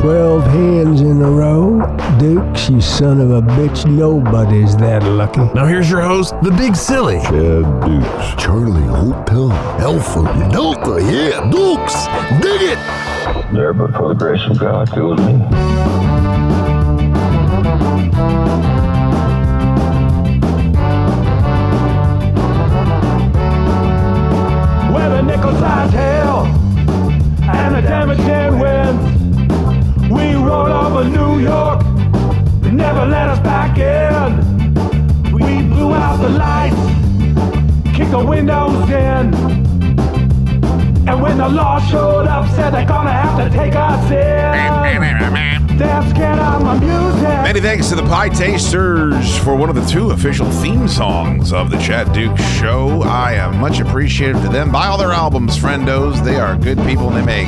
Twelve hands in a row? Dukes, you son of a bitch, nobody's that lucky. Now here's your host, the Big Silly. Chad Dukes. Charlie Hotel. Alpha Delta. Yeah, Dukes. Dig it. There, but for the grace of God, go with me. Where the nickel size hell and the damaging wind. We rolled over New York, they never let us back in. We blew out the lights, kicked the windows in. And when the law showed up, said they're gonna have to take us in. Music. Many thanks to the Pietasters for one of the two official theme songs of the Chad Duke Show. I am much appreciative to them. Buy all their albums, friendos. They are good people and they make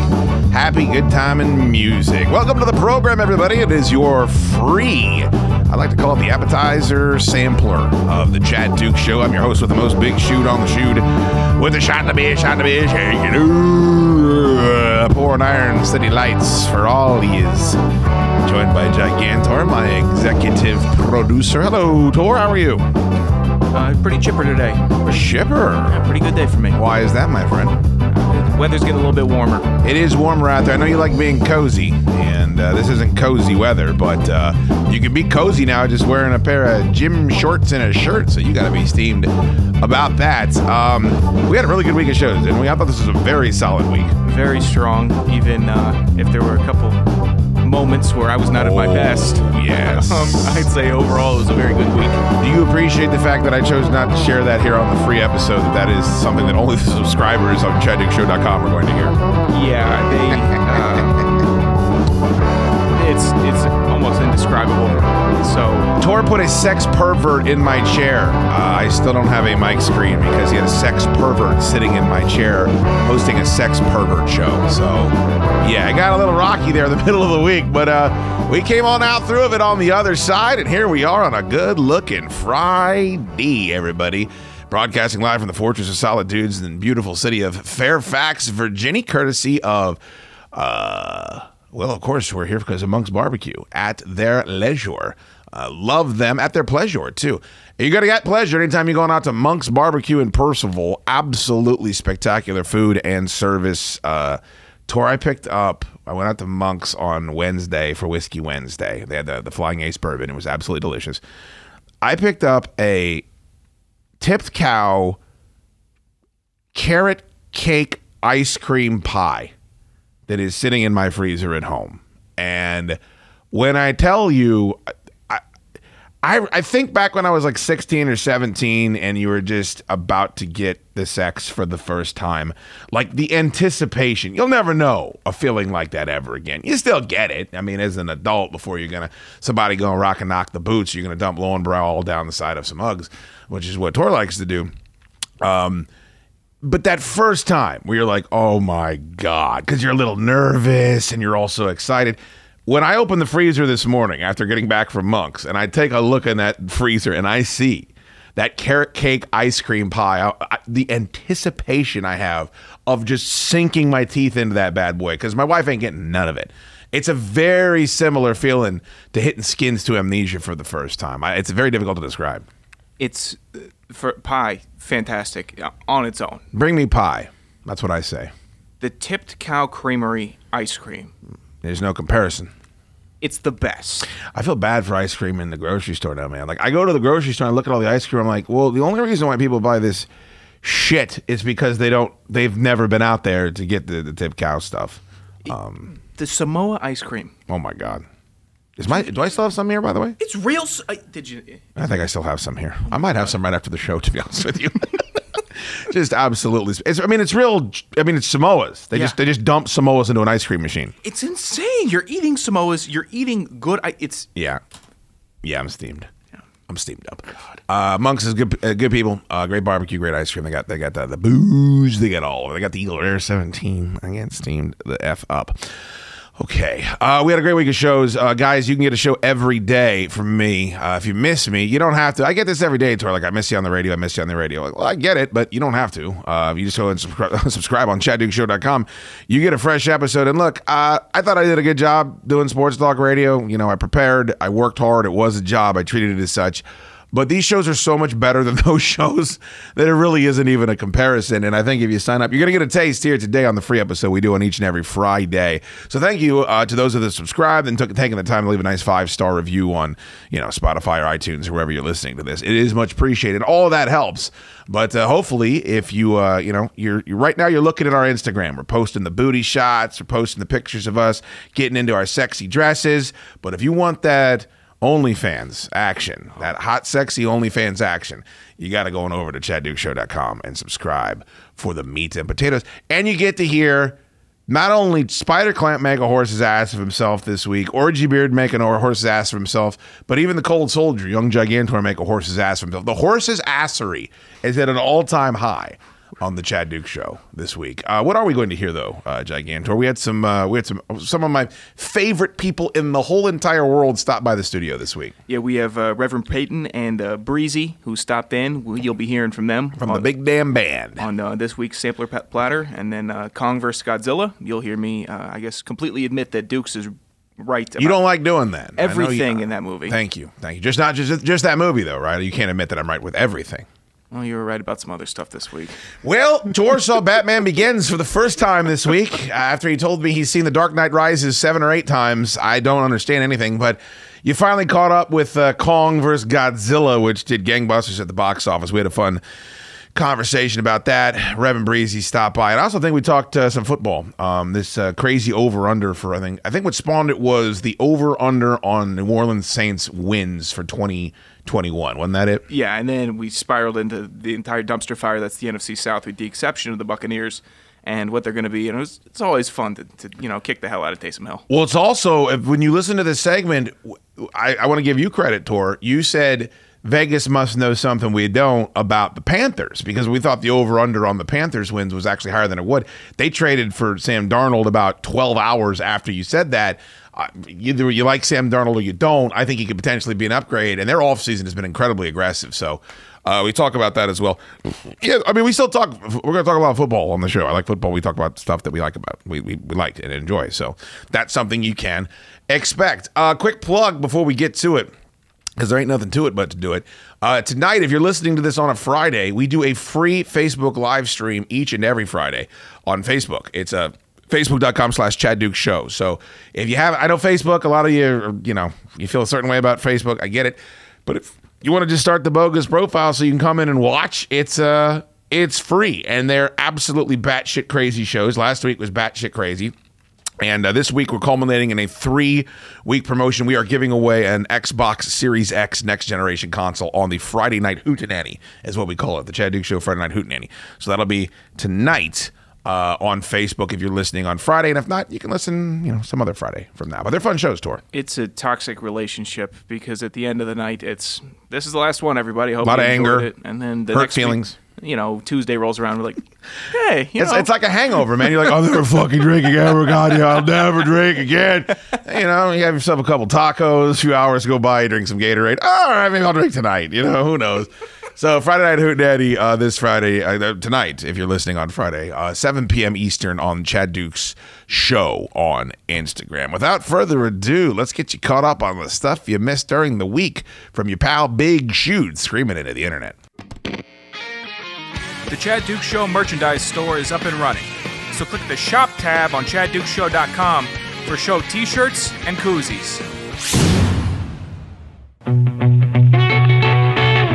happy, good time and music. Welcome to the program, everybody. It is your free, I like to call it the appetizer sampler of the Chad Duke Show. I'm your host with the most big shoot on the shoot with the shot in the beer, shot in the shake it. Ooh, uh, pouring Iron City Lights for all he is. Joined by Gigantor, my executive producer. Hello, Tor. How are you? Uh, pretty chipper today. A shipper. Yeah, pretty good day for me. Why is that, my friend? Weather's getting a little bit warmer. It is warmer out there. I know you like being cozy, and uh, this isn't cozy weather, but uh, you can be cozy now just wearing a pair of gym shorts and a shirt. So you got to be steamed about that. Um, we had a really good week of shows, didn't we? I thought this was a very solid week. Very strong, even uh, if there were a couple moments where I was not at my Oh, best. yes. Um, I'd say overall it was a very good week. Do you appreciate the fact that I chose not to share that here on the free episode? That that is something that only the subscribers on ChadDukeShow.com are going to hear. Yeah, they. Uh, it's it's almost indescribable. So Tor put a sex pervert in my chair. Uh, I still don't have a mic screen because he had a sex pervert sitting in my chair hosting a sex pervert show. So, yeah, I got a little rocky there in the middle of the week, but uh, we came on out through of it on the other side, and here we are on a good looking Friday, everybody. Broadcasting live from the Fortress of Solid Dudes in the beautiful city of Fairfax, Virginia, courtesy of. Uh, well, of course, we're here because of Monk's Barbecue at their leisure. Uh, love them at their pleasure, too. You're going to get pleasure anytime you're going out to Monk's Barbecue in Purcellville. Absolutely spectacular food and service. Uh, tour I picked up, I went out to Monk's on Wednesday for Whiskey Wednesday. They had the, the Flying Ace bourbon. It was absolutely delicious. I picked up a tipped cow carrot cake ice cream pie that is sitting in my freezer at home. And when I tell you, I, I, I think back when I was like 16 or 17 and you were just about to get the sex for the first time, like the anticipation, you'll never know a feeling like that ever again. You still get it. I mean, as an adult, before you're going to, somebody going to rock and knock the boots, you're going to dump Lowenbrau all down the side of some Uggs, which is what Tor likes to do. Um, but that first time where you're like, oh my God, because you're a little nervous and you're also excited. When I opened the freezer this morning after getting back from Monks and I take a look in that freezer and I see that carrot cake ice cream pie, I, I, the anticipation I have of just sinking my teeth into that bad boy because my wife ain't getting none of it. It's a very similar feeling to hitting skins to amnesia for the first time. I, it's very difficult to describe. It's uh, for pie, fantastic uh, on its own. Bring me pie. That's what I say. The tipped cow creamery ice cream. There's no comparison. It's the best. I feel bad for ice cream in the grocery store now, man. Like I go to the grocery store and look at all the ice cream. I'm like, well, the only reason why people buy this shit is because they don't. They've never been out there to get the, the tip cow stuff. Um, The Samoa ice cream. oh my god, is my do I still have some here? By the way, It's real. s- I- Did you? I think I still have some here. I might have some right after the show. To be honest with you. Just absolutely. It's, I mean, it's real. I mean, it's Samoas. They Yeah. just they just dump Samoas into an ice cream machine. It's insane. You're eating Samoas. You're eating good. I, it's Yeah, yeah. I'm steamed. I'm steamed up. Uh, Monks is good, uh, good people. Uh, great barbecue, great ice cream. They got they got the, the booze. They got all. They got the Eagle Rare 17. I get steamed the f up. Okay, uh, we had a great week of shows, uh, guys. You can get a show every day from me. Uh, if you miss me, you don't have to. I get this every day, Tor. Like I miss you on the radio. I miss you on the radio. Like, well, I get it, but you don't have to. Uh, you just go and subscribe, subscribe on ChadDukeShow.com. You get a fresh episode. And look, uh, I thought I did a good job doing sports talk radio. You know, I prepared. I worked hard. It was a job. I treated it as such. But these shows are so much better than those shows that it really isn't even a comparison. And I think if you sign up, you're going to get a taste here today on the free episode we do on each and every Friday. So thank you uh, to those of that subscribed and took taking the time to leave a nice five star review on you know Spotify or iTunes or wherever you're listening to this. It is much appreciated. All that helps. But uh, hopefully, if you uh, you know you're, you're right now you're looking at our Instagram. We're posting the booty shots. We're posting the pictures of us getting into our sexy dresses. But if you want that OnlyFans action, that hot, sexy OnlyFans action, you got to go on over to ChadDukeShow.com and subscribe for the meat and potatoes. And you get to hear not only Spider Clamp make a horse's ass of himself this week, Orgy Beard making a horse's ass of himself, but even the Cold Soldier, Young Gigantor, make a horse's ass of himself. The horse's assery is at an all time high on the Chad Duke Show this week. Uh, what are we going to hear though, uh, Gigantor? We had some, uh, we had some, some of my favorite people in the whole entire world stop by the studio this week Yeah, we have uh, Reverend Peyton and uh, Breezy who stopped in. We- You'll be hearing from them from on, the Big Damn Band. on uh, this week's Sampler Pet Platter, and then uh, Kong vs. Godzilla. You'll hear me, uh, I guess, completely admit that Dukes is right. You don't like doing that. Know you- everything in that movie. Thank you, thank you. Just not just just that movie though, right? You can't admit that I'm right with everything. Well, you were right about some other stuff this week. Well, George saw Batman Begins for the first time this week. After he told me he's seen The Dark Knight Rises seven or eight times, I don't understand anything. But you finally caught up with uh, Kong vs. Godzilla, which did gangbusters at the box office. We had a fun conversation about that. Reverend Breezy stopped by, and I also think we talked uh, some football. Um, this uh, crazy over under for I think I think what spawned it was the over under on New Orleans Saints wins for twenty twenty one. Wasn't that it? Yeah, and then we spiraled into the entire dumpster fire that's the NFC South, with the exception of the Buccaneers and what they're going to be. And it was, it's always fun to, to you know kick the hell out of Taysom Hill. Well, it's also if, when you listen to this segment, I want to give you credit, Tor. You said Vegas must know something we don't about the Panthers because we thought the over under on the Panthers wins was actually higher than it would. They traded for Sam Darnold about 12 hours after you said that. Either you like Sam Darnold or you don't. I think he could potentially be an upgrade, and their offseason has been incredibly aggressive. So uh, we talk about that as well. Yeah, I mean, we still talk. We're going to talk about football on the show. I like football. We talk about stuff that we like about we we, we like and enjoy. So that's something you can expect. Uh, quick plug before we get to it because there ain't nothing to it but to do it. Uh, tonight, if you're listening to this on a Friday, we do a free Facebook live stream each and every Friday on Facebook. It's a facebook.com slash Chad Duke show. So if you have, I know Facebook, a lot of you, are, you know, you feel a certain way about Facebook. I get it. But if you want to just start the bogus profile so you can come in and watch, it's, uh, it's free. And they're absolutely batshit crazy shows. Last week was batshit crazy. And uh, this week, we're culminating in a three week promotion. We are giving away an Xbox Series X next generation console on the Friday Night Hootenanny, is what we call it. The Chad Duke Show Friday Night Hootenanny. So that'll be tonight uh, on Facebook if you're listening on Friday. And if not, you can listen, you know, some other Friday from now. But they're fun shows, Tor. It's a toxic relationship because at the end of the night, it's this is the last one. Everybody, hope a Lot of anger, it. and then the hurt next week, feelings. you know, Tuesday rolls around. We're like, hey, you It's, know, it's like a hangover, man. You're like, I'll never fucking drink again. Oh, God, yeah, I'll never drink again. You know, you have yourself a couple tacos, a few hours go by, you drink some Gatorade. All right, maybe I'll drink tonight. You know, who knows? So Friday Night Hoot Daddy uh, this Friday, uh, tonight, if you're listening on Friday, uh, 7 p.m. Eastern on Chad Duke's show on Instagram. Without further ado, let's get you caught up on the stuff you missed during the week from your pal Big Shoot screaming into the internet. The Chad Duke Show merchandise store is up and running. So click the shop tab on chaddukeshow.com for show t-shirts and koozies.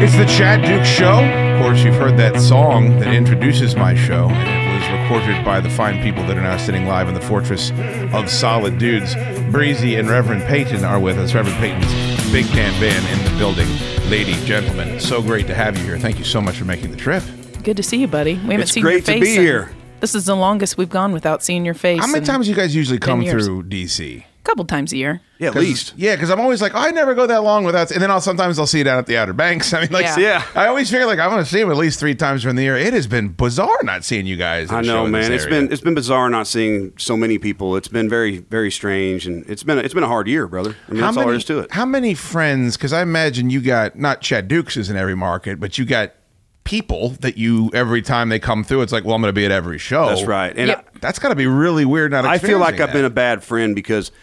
It's the Chad Duke Show. Of course, you've heard that song that introduces my show, and it was recorded by the fine people that are now sitting live in the Fortress of Solid Dudes. Breezy and Reverend Peyton are with us. Reverend Peyton's Big Damn Band in the building. Ladies, gentlemen, so great to have you here. Thank you so much for making the trip. Good to see you, buddy. We haven't seen your face in It's seen great your to face. be here. This is the longest we've gone without seeing your face. How many in times you guys usually come through DC? A couple times a year. Yeah, at 'Cause- least. Yeah, because I'm always like, I never go that long without. And then I'll sometimes I'll see you down at the Outer Banks. I mean, like, Yeah. Yeah. I always figure like I'm going to see him at least three times during the year. It has been bizarre not seeing you guys. at I a show know, in this man. It's area. been it's been bizarre not seeing so many people. It's been very very strange, and it's been it's been a hard year, brother. I mean, that's all there is to it. How many friends? Because I imagine you got not Chad Dukes is in every market, but you got people that you every time they come through, it's like, well, I'm going to be at every show. That's right. And Yep. That's got to be really weird. Not I feel like experiencing I've been a bad friend because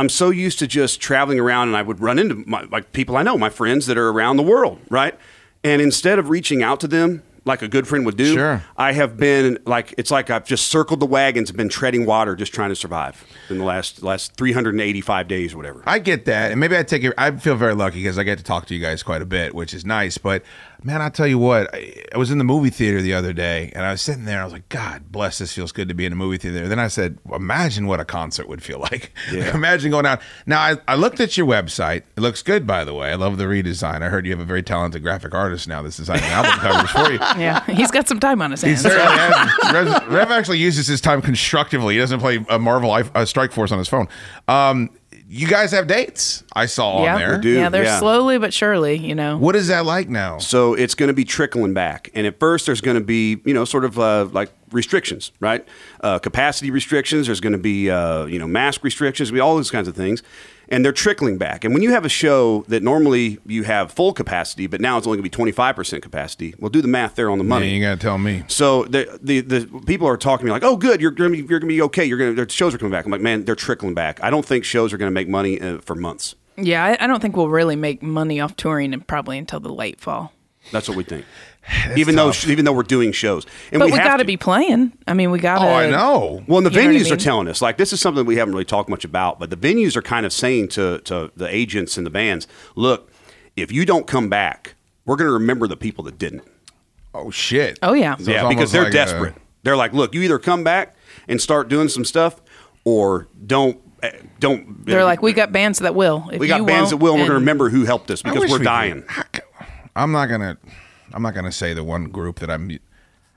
I'm so used to just traveling around, and I would run into my, like people I know, my friends that are around the world, right? And instead of reaching out to them like a good friend would do, Sure. I have been like it's like I've just circled the wagons and been treading water, just trying to survive in the last last 385 days, or whatever. I get that, and maybe I take it. I feel very lucky because I get to talk to you guys quite a bit, which is nice. But man, I tell you what, I, I was in the movie theater the other day, and I was sitting there. I was like, God bless, this feels good to be in a movie theater. Then I said, Imagine what a concert would feel like. Yeah. Imagine going out. Now I, I looked at your website. It looks good, by the way. I love the redesign. I heard you have a very talented graphic artist now that's designing album covers for you. Yeah, he's got some time on his He hands. certainly has. Rev, Rev actually uses his time constructively. He doesn't play a Marvel uh, Strike Force on his phone. Um, you guys have dates. I saw yeah, on there. do, yeah, they're yeah. slowly but surely, you know. What is that like now? So it's going to be trickling back, and at first there's going to be you know sort of uh, like restrictions, right? Uh, capacity restrictions. There's going to be uh, you know mask restrictions. We all those kinds of things, and they're trickling back. And when you have a show that normally you have full capacity, but now it's only going to be 25 percent capacity, well, do the math there on the money. Man, you got to tell me. So the, the the people are talking to me like, "Oh, good, you're gonna be, you're gonna be okay. You're gonna their shows are coming back." I'm like, "Man, they're trickling back. I don't think shows are gonna make money uh, for months. Yeah, I, I don't think we'll really make money off touring and probably until the late fall. That's what we think. even though even though we're doing shows, and but we, we, got to to be playing. I mean, we got to. Oh, I know. Well, and the You know what I venues are telling us like this is something we haven't really talked much about, but the venues are kind of saying to to the agents and the bands, look, if you don't come back, we're going to remember the people that didn't. Oh shit. Oh yeah. So yeah, because they're like a- desperate. they're like, look, you either come back and start doing some stuff, or don't eh, don't. They're like, we got bands that will. If we got you bands that won't, and we're going to remember who helped us because we're we dying. could- I'm not gonna. I'm not gonna say the one group that I'm.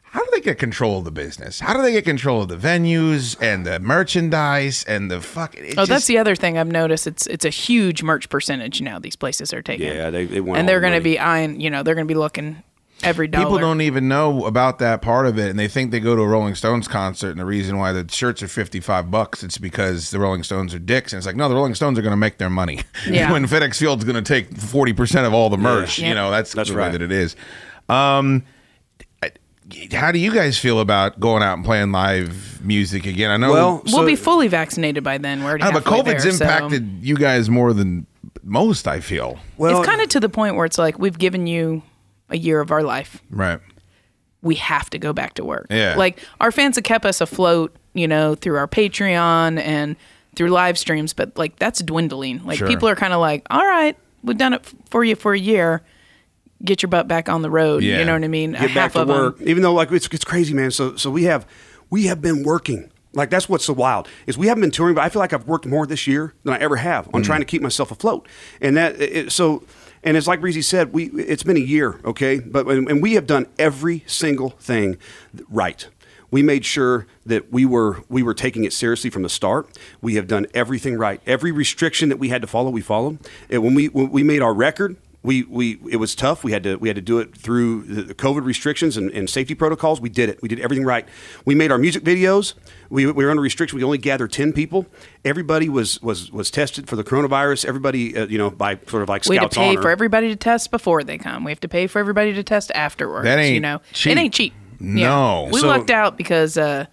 How do they get control of the business? How do they get control of the venues and the merchandise and the fuck? it Oh, just- that's the other thing I've noticed. It's it's a huge merch percentage now. These places are taking. Yeah, they they want and they're the going to be eyeing. You know, they're going to be looking every dollar. People don't even know about that part of it, and they think they go to a Rolling Stones concert, and the reason why the shirts are fifty-five bucks, it's because the Rolling Stones are dicks, and it's like, no, the Rolling Stones are going to make their money. Yeah. when FedEx Field's going to take forty percent of all the merch, Yeah. you know, that's That's the right. way that it is. Um, how do you guys feel about going out and playing live music again? I know. Well, We'll so- be fully vaccinated by then. We're already I know, but COVID's there, so- impacted you guys more than most. I feel. Well, it's kind of to the point where it's like we've given you a year of our life. Right. we have to go back to work. Yeah. Like our fans have kept us afloat, you know, through our Patreon and through live streams, but like that's dwindling. Like Sure. people are kind of like, all right, we've done it f- for you for a year. Get your butt back on the road. Yeah. You know what I mean? get Half back to of 'em- work. Even though like it's, it's crazy, man. So so we have we have been working. Like that's what's so wild is we haven't been touring, but I feel like I've worked more this year than I ever have on mm. trying to keep myself afloat. And that it, so. And it's like Breezy said, we it's been a year, okay, but and we have done every single thing right. We made sure that we were we were taking it seriously from the start. We have done everything right. Every restriction that we had to follow, we followed. And when we when we made our record, we, we it was tough. We had to we had to do it through the the COVID restrictions and, and safety protocols. We did it. We did everything right. We made our music videos. We, we were under restriction. We only gathered ten people. Everybody was was was tested for the coronavirus. Everybody, uh, you know, by sort of like We have scouts to pay honor. for everybody to test before they come. We have to pay for everybody to test afterwards. That ain't you know, cheap. it ain't cheap. No. we So- lucked out because, uh,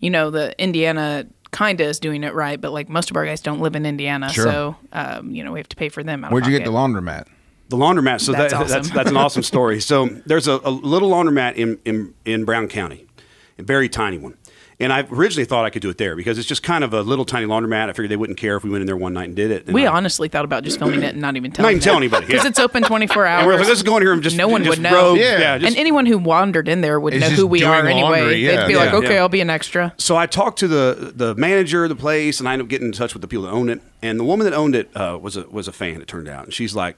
you know, the Indiana kinda is doing it right, but like most of our guys don't live in Indiana, Sure. so um, you know we have to pay for them. Out Where'd you get the laundromat? The laundromat. So That's that, awesome. that's that's an awesome story. So there's a, a little laundromat in, in in Brown County, a very tiny one. And I originally thought I could do it there because it's just kind of a little tiny laundromat. I figured they wouldn't care if we went in there one night and did it. And We I- honestly thought about just filming it and not even telling. not telling even tell anybody because yeah. it's open 24 hours. And we're like, let's go in here and just no one just would know. rogue. Yeah. yeah just, and anyone who wandered in there would know who we are doing anyway. yeah. They'd be like, okay, Yeah. I'll be an extra. So I talked to the the manager of the place, and I ended up getting in touch with the people that owned it. And the woman that owned it uh, was a was a fan. It turned out, and she's like,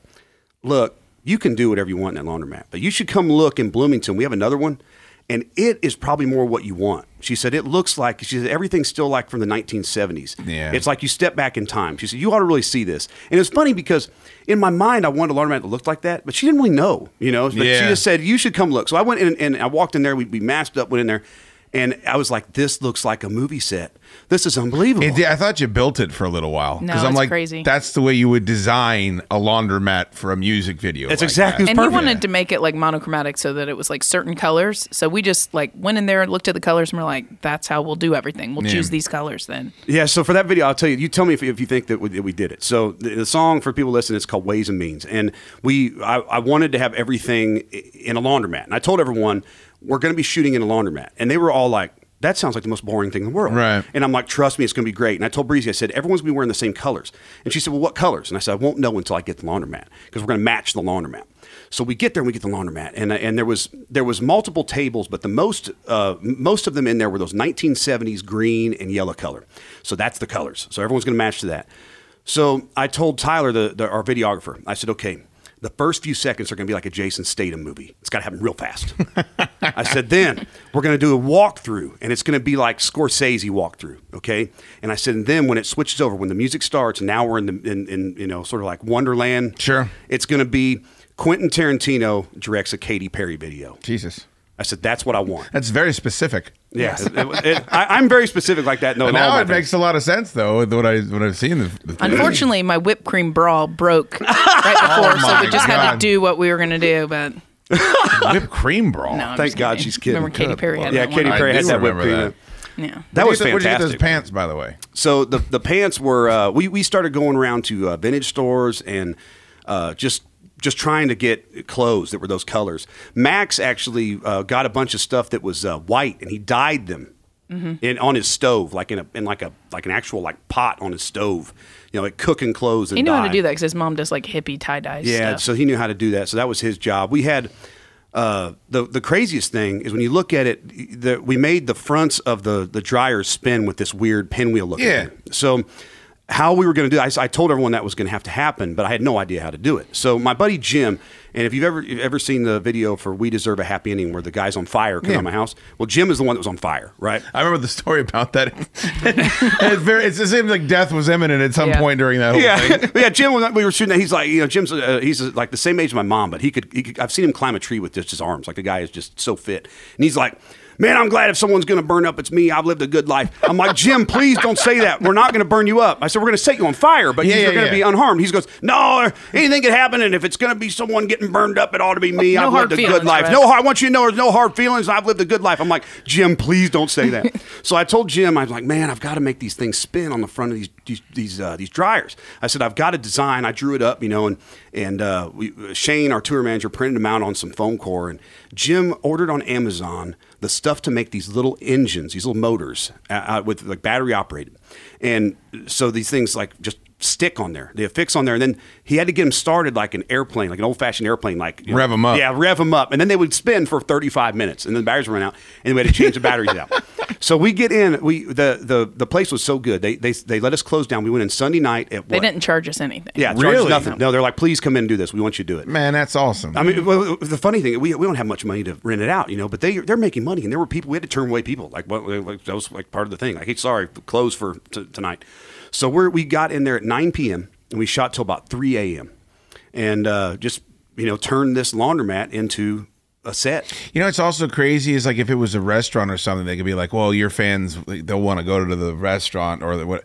"Look, you can do whatever you want in that laundromat, but you should come look in Bloomington. We have another one, and it is probably more what you want. She said it looks like she said everything's still like from the 1970s. Yeah. it's like you step back in time. She said you ought to really see this, and it's funny because in my mind I wanted a laundromat that looked like that, but she didn't really know, you know. But Yeah. she just said you should come look. So I went in and I walked in there. We, we masked up, went in there, and I was like, this looks like a movie set. This is unbelievable. It- I thought you built it for a little while No, I'm it's like, crazy. that's the way you would design a laundromat for a music video. That's like exactly that. and he wanted to make it like monochromatic so that it was like certain colors. So we just like went in there and looked at the colors and we're like, that's how we'll do everything. We'll Yeah. choose these colors then. Yeah, so for that video, I'll tell you. You tell me if, if you think that we, that we did it. So the, the song for people listening, is called "Ways and Means," and we I, I wanted to have everything in a laundromat, and I told everyone we're going to be shooting in a laundromat, and they were all like. That sounds like the most boring thing in the world. Right. And I'm like, trust me, it's going to be great. And I told Breezy, I said, everyone's going to be wearing the same colors. And she said, well, what colors? And I said, I won't know until I get the laundromat because we're going to match the laundromat. So we get there and we get the laundromat, and and there was there was multiple tables, but the most uh, most of them in there were those 1970s green and yellow color. So that's the colors. So everyone's going to match to that. So I told Tyler, the, the our videographer, I said, okay, the first few seconds are going to be like a Jason Statham movie. It's got to happen real fast. I said, then we're going to do a walkthrough, and it's going to be like Scorsese walkthrough, okay? And I said, and then when it switches over, when the music starts, now we're in the in, in you know sort of like Wonderland. Sure. It's going to be Quentin Tarantino directs a Katy Perry video. Jesus. I said, that's what I want. That's very specific. Yeah, it- it- it- I, I'm very specific like that. No, But in all now my it makes a lot of sense though with what I what I've seen. The, the Unfortunately, my whipped cream bra broke right before, so we just had to do what we were going to do. But whipped cream brawl. no, Thank God kidding. she's kidding. Remember Katy Perry had yeah, that Katy. Perry I had that whipped remember cream. Yeah. That was Where'd you get- Where'd you get those pants, by the way? So the the pants were uh, we we started going around to uh, vintage stores and uh, just just trying to get clothes that were those colors. Max actually uh, got a bunch of stuff that was uh, white and he dyed them in on his stove, like in a in like a like an actual like pot on his stove. You know, like cooking clothes and He knew how to do that because his mom does like hippie tie dye Yeah, stuff. so he knew how to do that. So that was his job. We had uh, the the craziest thing is when you look at it, the, we made the fronts of the the dryers spin with this weird pinwheel looking. Yeah. thing. So how we were going to do, I, I told everyone that was going to have to happen, but I had no idea how to do it. So my buddy Jim, and if you've ever you've ever seen the video for "We Deserve a Happy Ending" where the guy's on fire coming Yeah. on my house, well, Jim is the one that was on fire, right? I remember the story about that. it's very. It seems like death was imminent at some Yeah. point during that whole yeah, thing. yeah. Jim, when we were shooting that, he's like, you know, Jim's uh, he's uh, like the same age as my mom, but he could, he could. I've seen him climb a tree with just his arms. Like the guy is just so fit, and he's like. Man, I'm glad if someone's going to burn up, it's me. I've lived a good life. I'm like, Jim, please don't say that. We're not going to burn you up. I said, we're going to set you on fire, but Yeah, you're yeah, going to yeah. be unharmed. He goes, no, anything could happen, and if it's going to be someone getting burned up, it ought to be me. No I've lived a feelings, good life. right? No. I want you to know there's no hard feelings. I've lived a good life. I'm like, Jim, please don't say that. so I told Jim, I was like, man, I've got to make these things spin on the front of these these these, uh, these dryers. I said, I've got a design. I drew it up, you know, and and uh, we, Shane, our tour manager, printed them out on some foam core, and Jim ordered on Amazon the stuff to make these little engines, these little motors uh, uh, with like battery operated, and so these things like just stick on there. They affix on there, and then he had to get them started like an airplane, like an old fashioned airplane, like you know, Rev 'em up. Yeah, rev them up, and then they would spin for 35 minutes, and then the batteries would run out, and we had to change the batteries out. So we get in. We the the the place was so good. They they they let us close down. We went in Sunday night at They didn't charge us anything. Yeah, charge us Really? nothing. No, they're like, please come in and do this. We want you to do it. Man, that's awesome. I mean, well, the funny thing, we, we don't have much money to rent it out, you know, but they they're making money, and there were people we had to turn away people, like, well, like that was like part of the thing. Like, hey, sorry, close for t- tonight. So we we got in there at 9 p.m. and we shot till about 3 a.m. and uh, just you know turned this laundromat into a set. You know, it's also crazy. Is like if it was a restaurant or something, they could be like, "Well, your fans they'll want to go to the restaurant or the, what."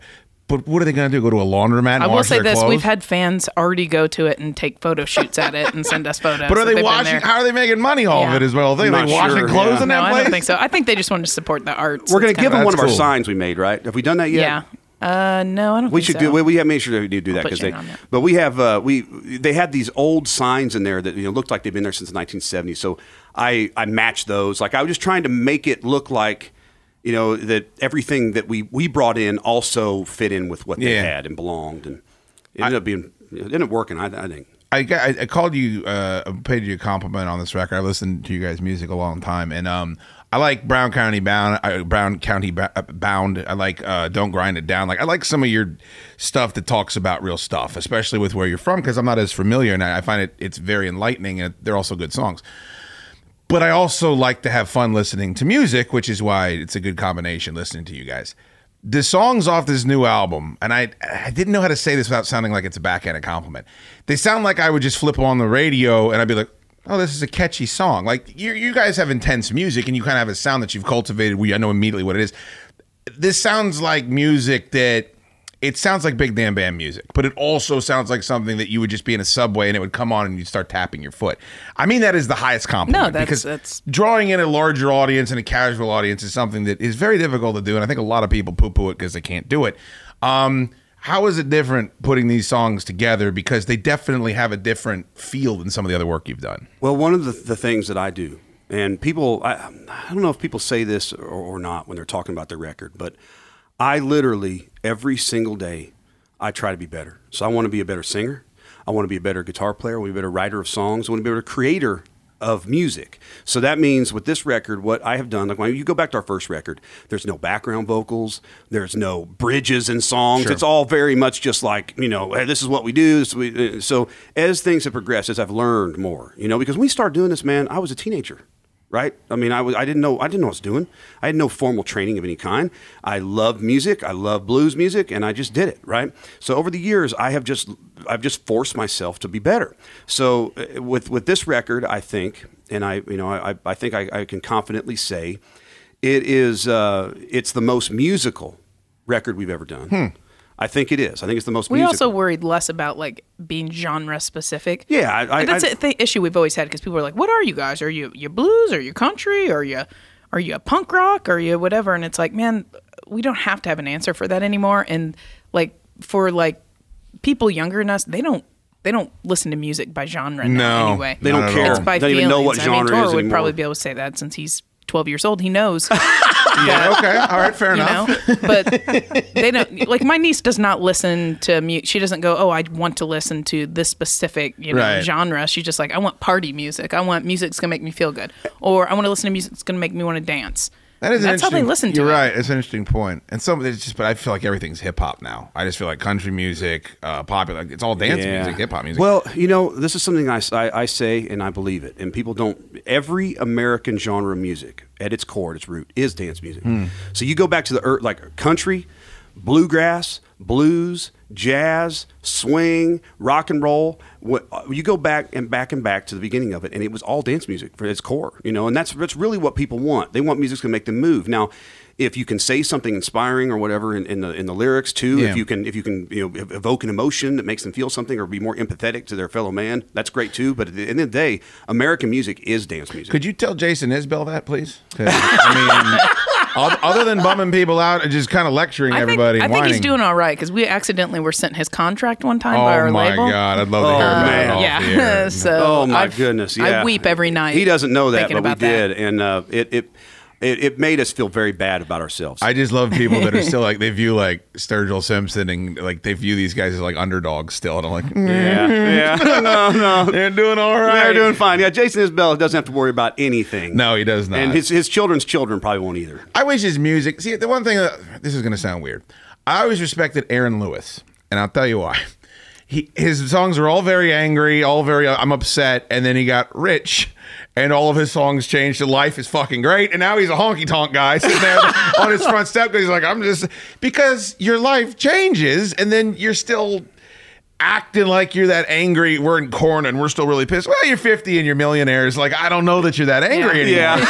But what are they going to do? Go to a laundromat? And I will wash say their this: clothes? we've had fans already go to it and take photo shoots at it and send us photos. But are they washing? How are they making money off Yeah. of it as well? Are they I'm like not washing sure, clothes yeah. in No, that I place? don't think so. I think they just wanted to support the arts. We're going to give them one of our signs we made, right? Have we done that yet? Yeah. Uh, no, I don't. We think should so. do. We, we have made sure that we do do that because they. But we have uh, we they had these old signs in there that you know looked like they've been there since the 1970s. So I I matched those. Like I was just trying to make it look like you know that everything that we we brought in also fit in with what they Yeah. had and belonged, and it ended up being it ended up working. I, I think. I, got- I I called you, uh, paid you a compliment on this record. I listened to you guys' music a long time, and um, I like Brown County Bound. Uh, Brown County uh, Bound. I like uh, Don't Grind It Down. Like I like some of your stuff that talks about real stuff, especially with where you're from, because I'm not as familiar, and I, find it it's very enlightening, and they're also good songs. but I also like to have fun listening to music, which is why it's a good combination listening to you guys. The songs off this new album, and I I didn't know how to say this without sounding like it's a backhanded compliment. They sound like I would just flip on the radio and I'd be like, "Oh, this is a catchy song." Like you you guys have intense music and you kind of have a sound that you've cultivated. We I know immediately what it is. This sounds like music that it sounds like big damn band music, but it also sounds like something that you would just be in a subway and it would come on and you'd start tapping your foot. I mean that is the highest compliment No, that's- because that's- drawing in a larger audience and a casual audience is something that is very difficult to do, and I think a lot of people poo-poo it because they can't do it. Um, how is it different putting these songs together? Because they definitely have a different feel than some of the other work you've done. Well, one of the, the things that I do, and people, I, I don't know if people say this or, or not when they're talking about their record, but I literally every single day I try to be better. So I want to be a better singer. I want to be a better guitar player. I want to be a better writer of songs. I want to be a better creator of music. So that means with this record, what I have done, like when you go back to our first record, there's no background vocals, there's no bridges and songs. Sure. It's all very much just like you know, hey, this is what we do. Is we, uh, so as things have progressed, as I've learned more, you know, because when we started doing this, man, I was a teenager right? I mean, I was I didn't know I didn't know what I was doing. I had no formal training of any kind. I loved music. I love blues music, and I just did it, right? So over the years, I have just I've just forced myself to be better. So uh, with with this record, I think, and I you know I I think I, I can confidently say, it is uh, it's the most musical record we've ever done. I think it is. I think it's the most. We musical. also worried less about like being genre specific. Yeah, I- I- that's I- a th- issue we've always had because people are like, "What are you guys? Are you you blues? Are you country? Are you are you a punk rock? Are you whatever?" And it's like, man, we don't have to have an answer for that anymore. And like for like people younger than us, they don't they don't listen to music by genre now No, anyway. They don't care. It's by They don't feelings. even know what I mean, genre Tor it is would anymore. probably be able to say that since he's 12 years old. He knows. Yeah, okay, all right, fair you enough. know but they don't like my niece does not listen to music she doesn't go oh i want to listen to this specific you know Right. genre she's just like i want party music i want music that's gonna make me feel good or i want to listen to music that's gonna make me want to dance That is an that's how they listen to You're it right. It's an interesting point. And some it's just, but I feel like everything's hip hop now. I just feel like country music, uh, popular. It's all dance Yeah. music, hip hop music. Well, you know, this is something I, I, I say and I believe it. And people don't, every American genre of music at its core, at its root, is dance music. Hmm. So you go back to the, ear- like country, bluegrass, blues, jazz, swing, rock and roll. What, you go back and back and back to the beginning of it, and it was all dance music for its core, you know, and that's, that's really what people want. They want music to make them move. Now, if you can say something inspiring or whatever in, in the in the lyrics too, Yeah. if you can if you can you know evoke an emotion that makes them feel something or be more empathetic to their fellow man, that's great too. But at the end of the day, American music is dance music. Could you tell Jason Isbell that, please? I mean, other than bumming people out and just kind of lecturing I think, everybody, I and think he's whining. doing all right because we accidentally were sent his contract one time by Oh our my label. god, I'd love to hear Oh, about man. it. off the Yeah, so oh my I've- goodness, yeah. I weep every night. He doesn't know that, thinking but we about that. did, and uh, it, it it it made us feel very bad about ourselves. I just love people that are still like they view like Sturgill Simpson and like they view these guys as like underdogs still, and I'm like, yeah, mm-hmm. yeah, no, no, they're doing all right. they're doing fine. Yeah, Jason Isbell doesn't have to worry about anything. No, he does not. and his his children's children probably won't either. I wish his music. See, the one thing that this is going to sound weird. I always respected Aaron Lewis, and I'll tell you why. He, his songs are all very angry, all very uh, I'm upset, and then he got rich, and all of his songs changed to "Life is fucking great," and now he's a honky tonk guy sitting there on his front step because he's like, I'm just because your life changes, and then you're still acting like you're that angry. We're in Korn and we're still really pissed. Well, you're 50 and you're millionaires. Like I don't know that you're that angry Yeah. anymore.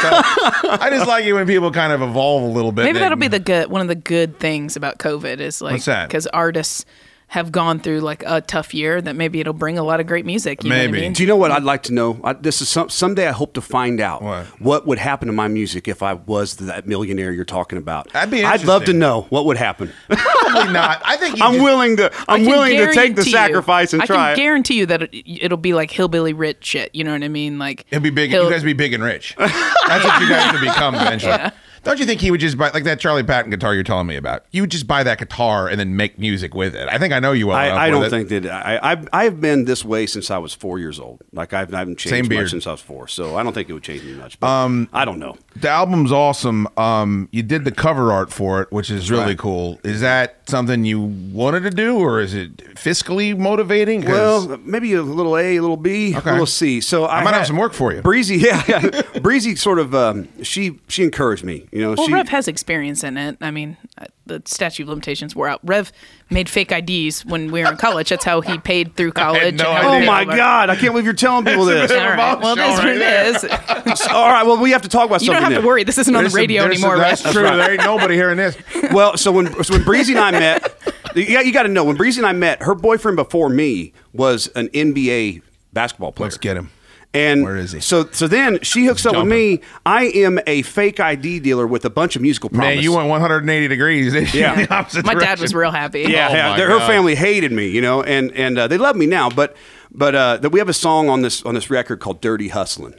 So I just like it when people kind of evolve a little bit. Maybe and- that'll be the good one of the good things about COVID is like because artists have gone through like a tough year that maybe it'll bring a lot of great music. You Know what I Maybe. mean? Do you know what I'd like to know? I, this is some someday I hope to find out What? would happen to my music if I was that millionaire you're talking about. That'd be I'd love to know what would happen. Probably not. I think you I'm just- willing to. I I'm willing to take the guarantee you- sacrifice and I try can guarantee you that it, it'll be like hillbilly rich shit. You know what I mean? Like it'll be big. he'll- you guys be big and rich. That's what you guys would become eventually. Yeah. Don't you think he would just buy like that Charlie Patton guitar you're telling me about? You would just buy that guitar and then make music with it. I think I know you well. I, I don't that- think that I, I've I've been this way since I was four years old. Like I've, I haven't changed much since I was four, so I don't think it would change me much. But um, I don't know. the album's awesome. Um, you did the cover art for it, which is really right. cool. Is that something you wanted to do, or is it fiscally motivating? Well, maybe a little A, a little B, Okay. a little C. So I, I might have some work for you. Breezy, yeah, yeah. Breezy sort of um, she she encouraged me. You know, Well, she Rev has experience in it. I mean, uh, the statute of limitations were out. Rev made fake IDs when we were in college. That's how he paid through college. no and how he Oh my. God! I can't believe you're telling people this. All right. Well, it is what it is. All right. Well, we have to talk about You something. don't have to worry. This isn't on the There's some- radio there's some- anymore, That's Rev. true. There ain't nobody hearing this. well, so when so when Breezy and I met, yeah, you got to know when Breezy and I met, her boyfriend before me was an NBA basketball player. Let's get him. And Where is he? So so then she hooks up with me. I am a fake ID dealer with a bunch of musical promise. Man, you went 180 degrees. Yeah. In the opposite My dad was real happy. Yeah, Oh yeah. her God. family hated me, you know, and and uh, they love me now. But but uh, that we have a song on this on this record called "Dirty Hustling,"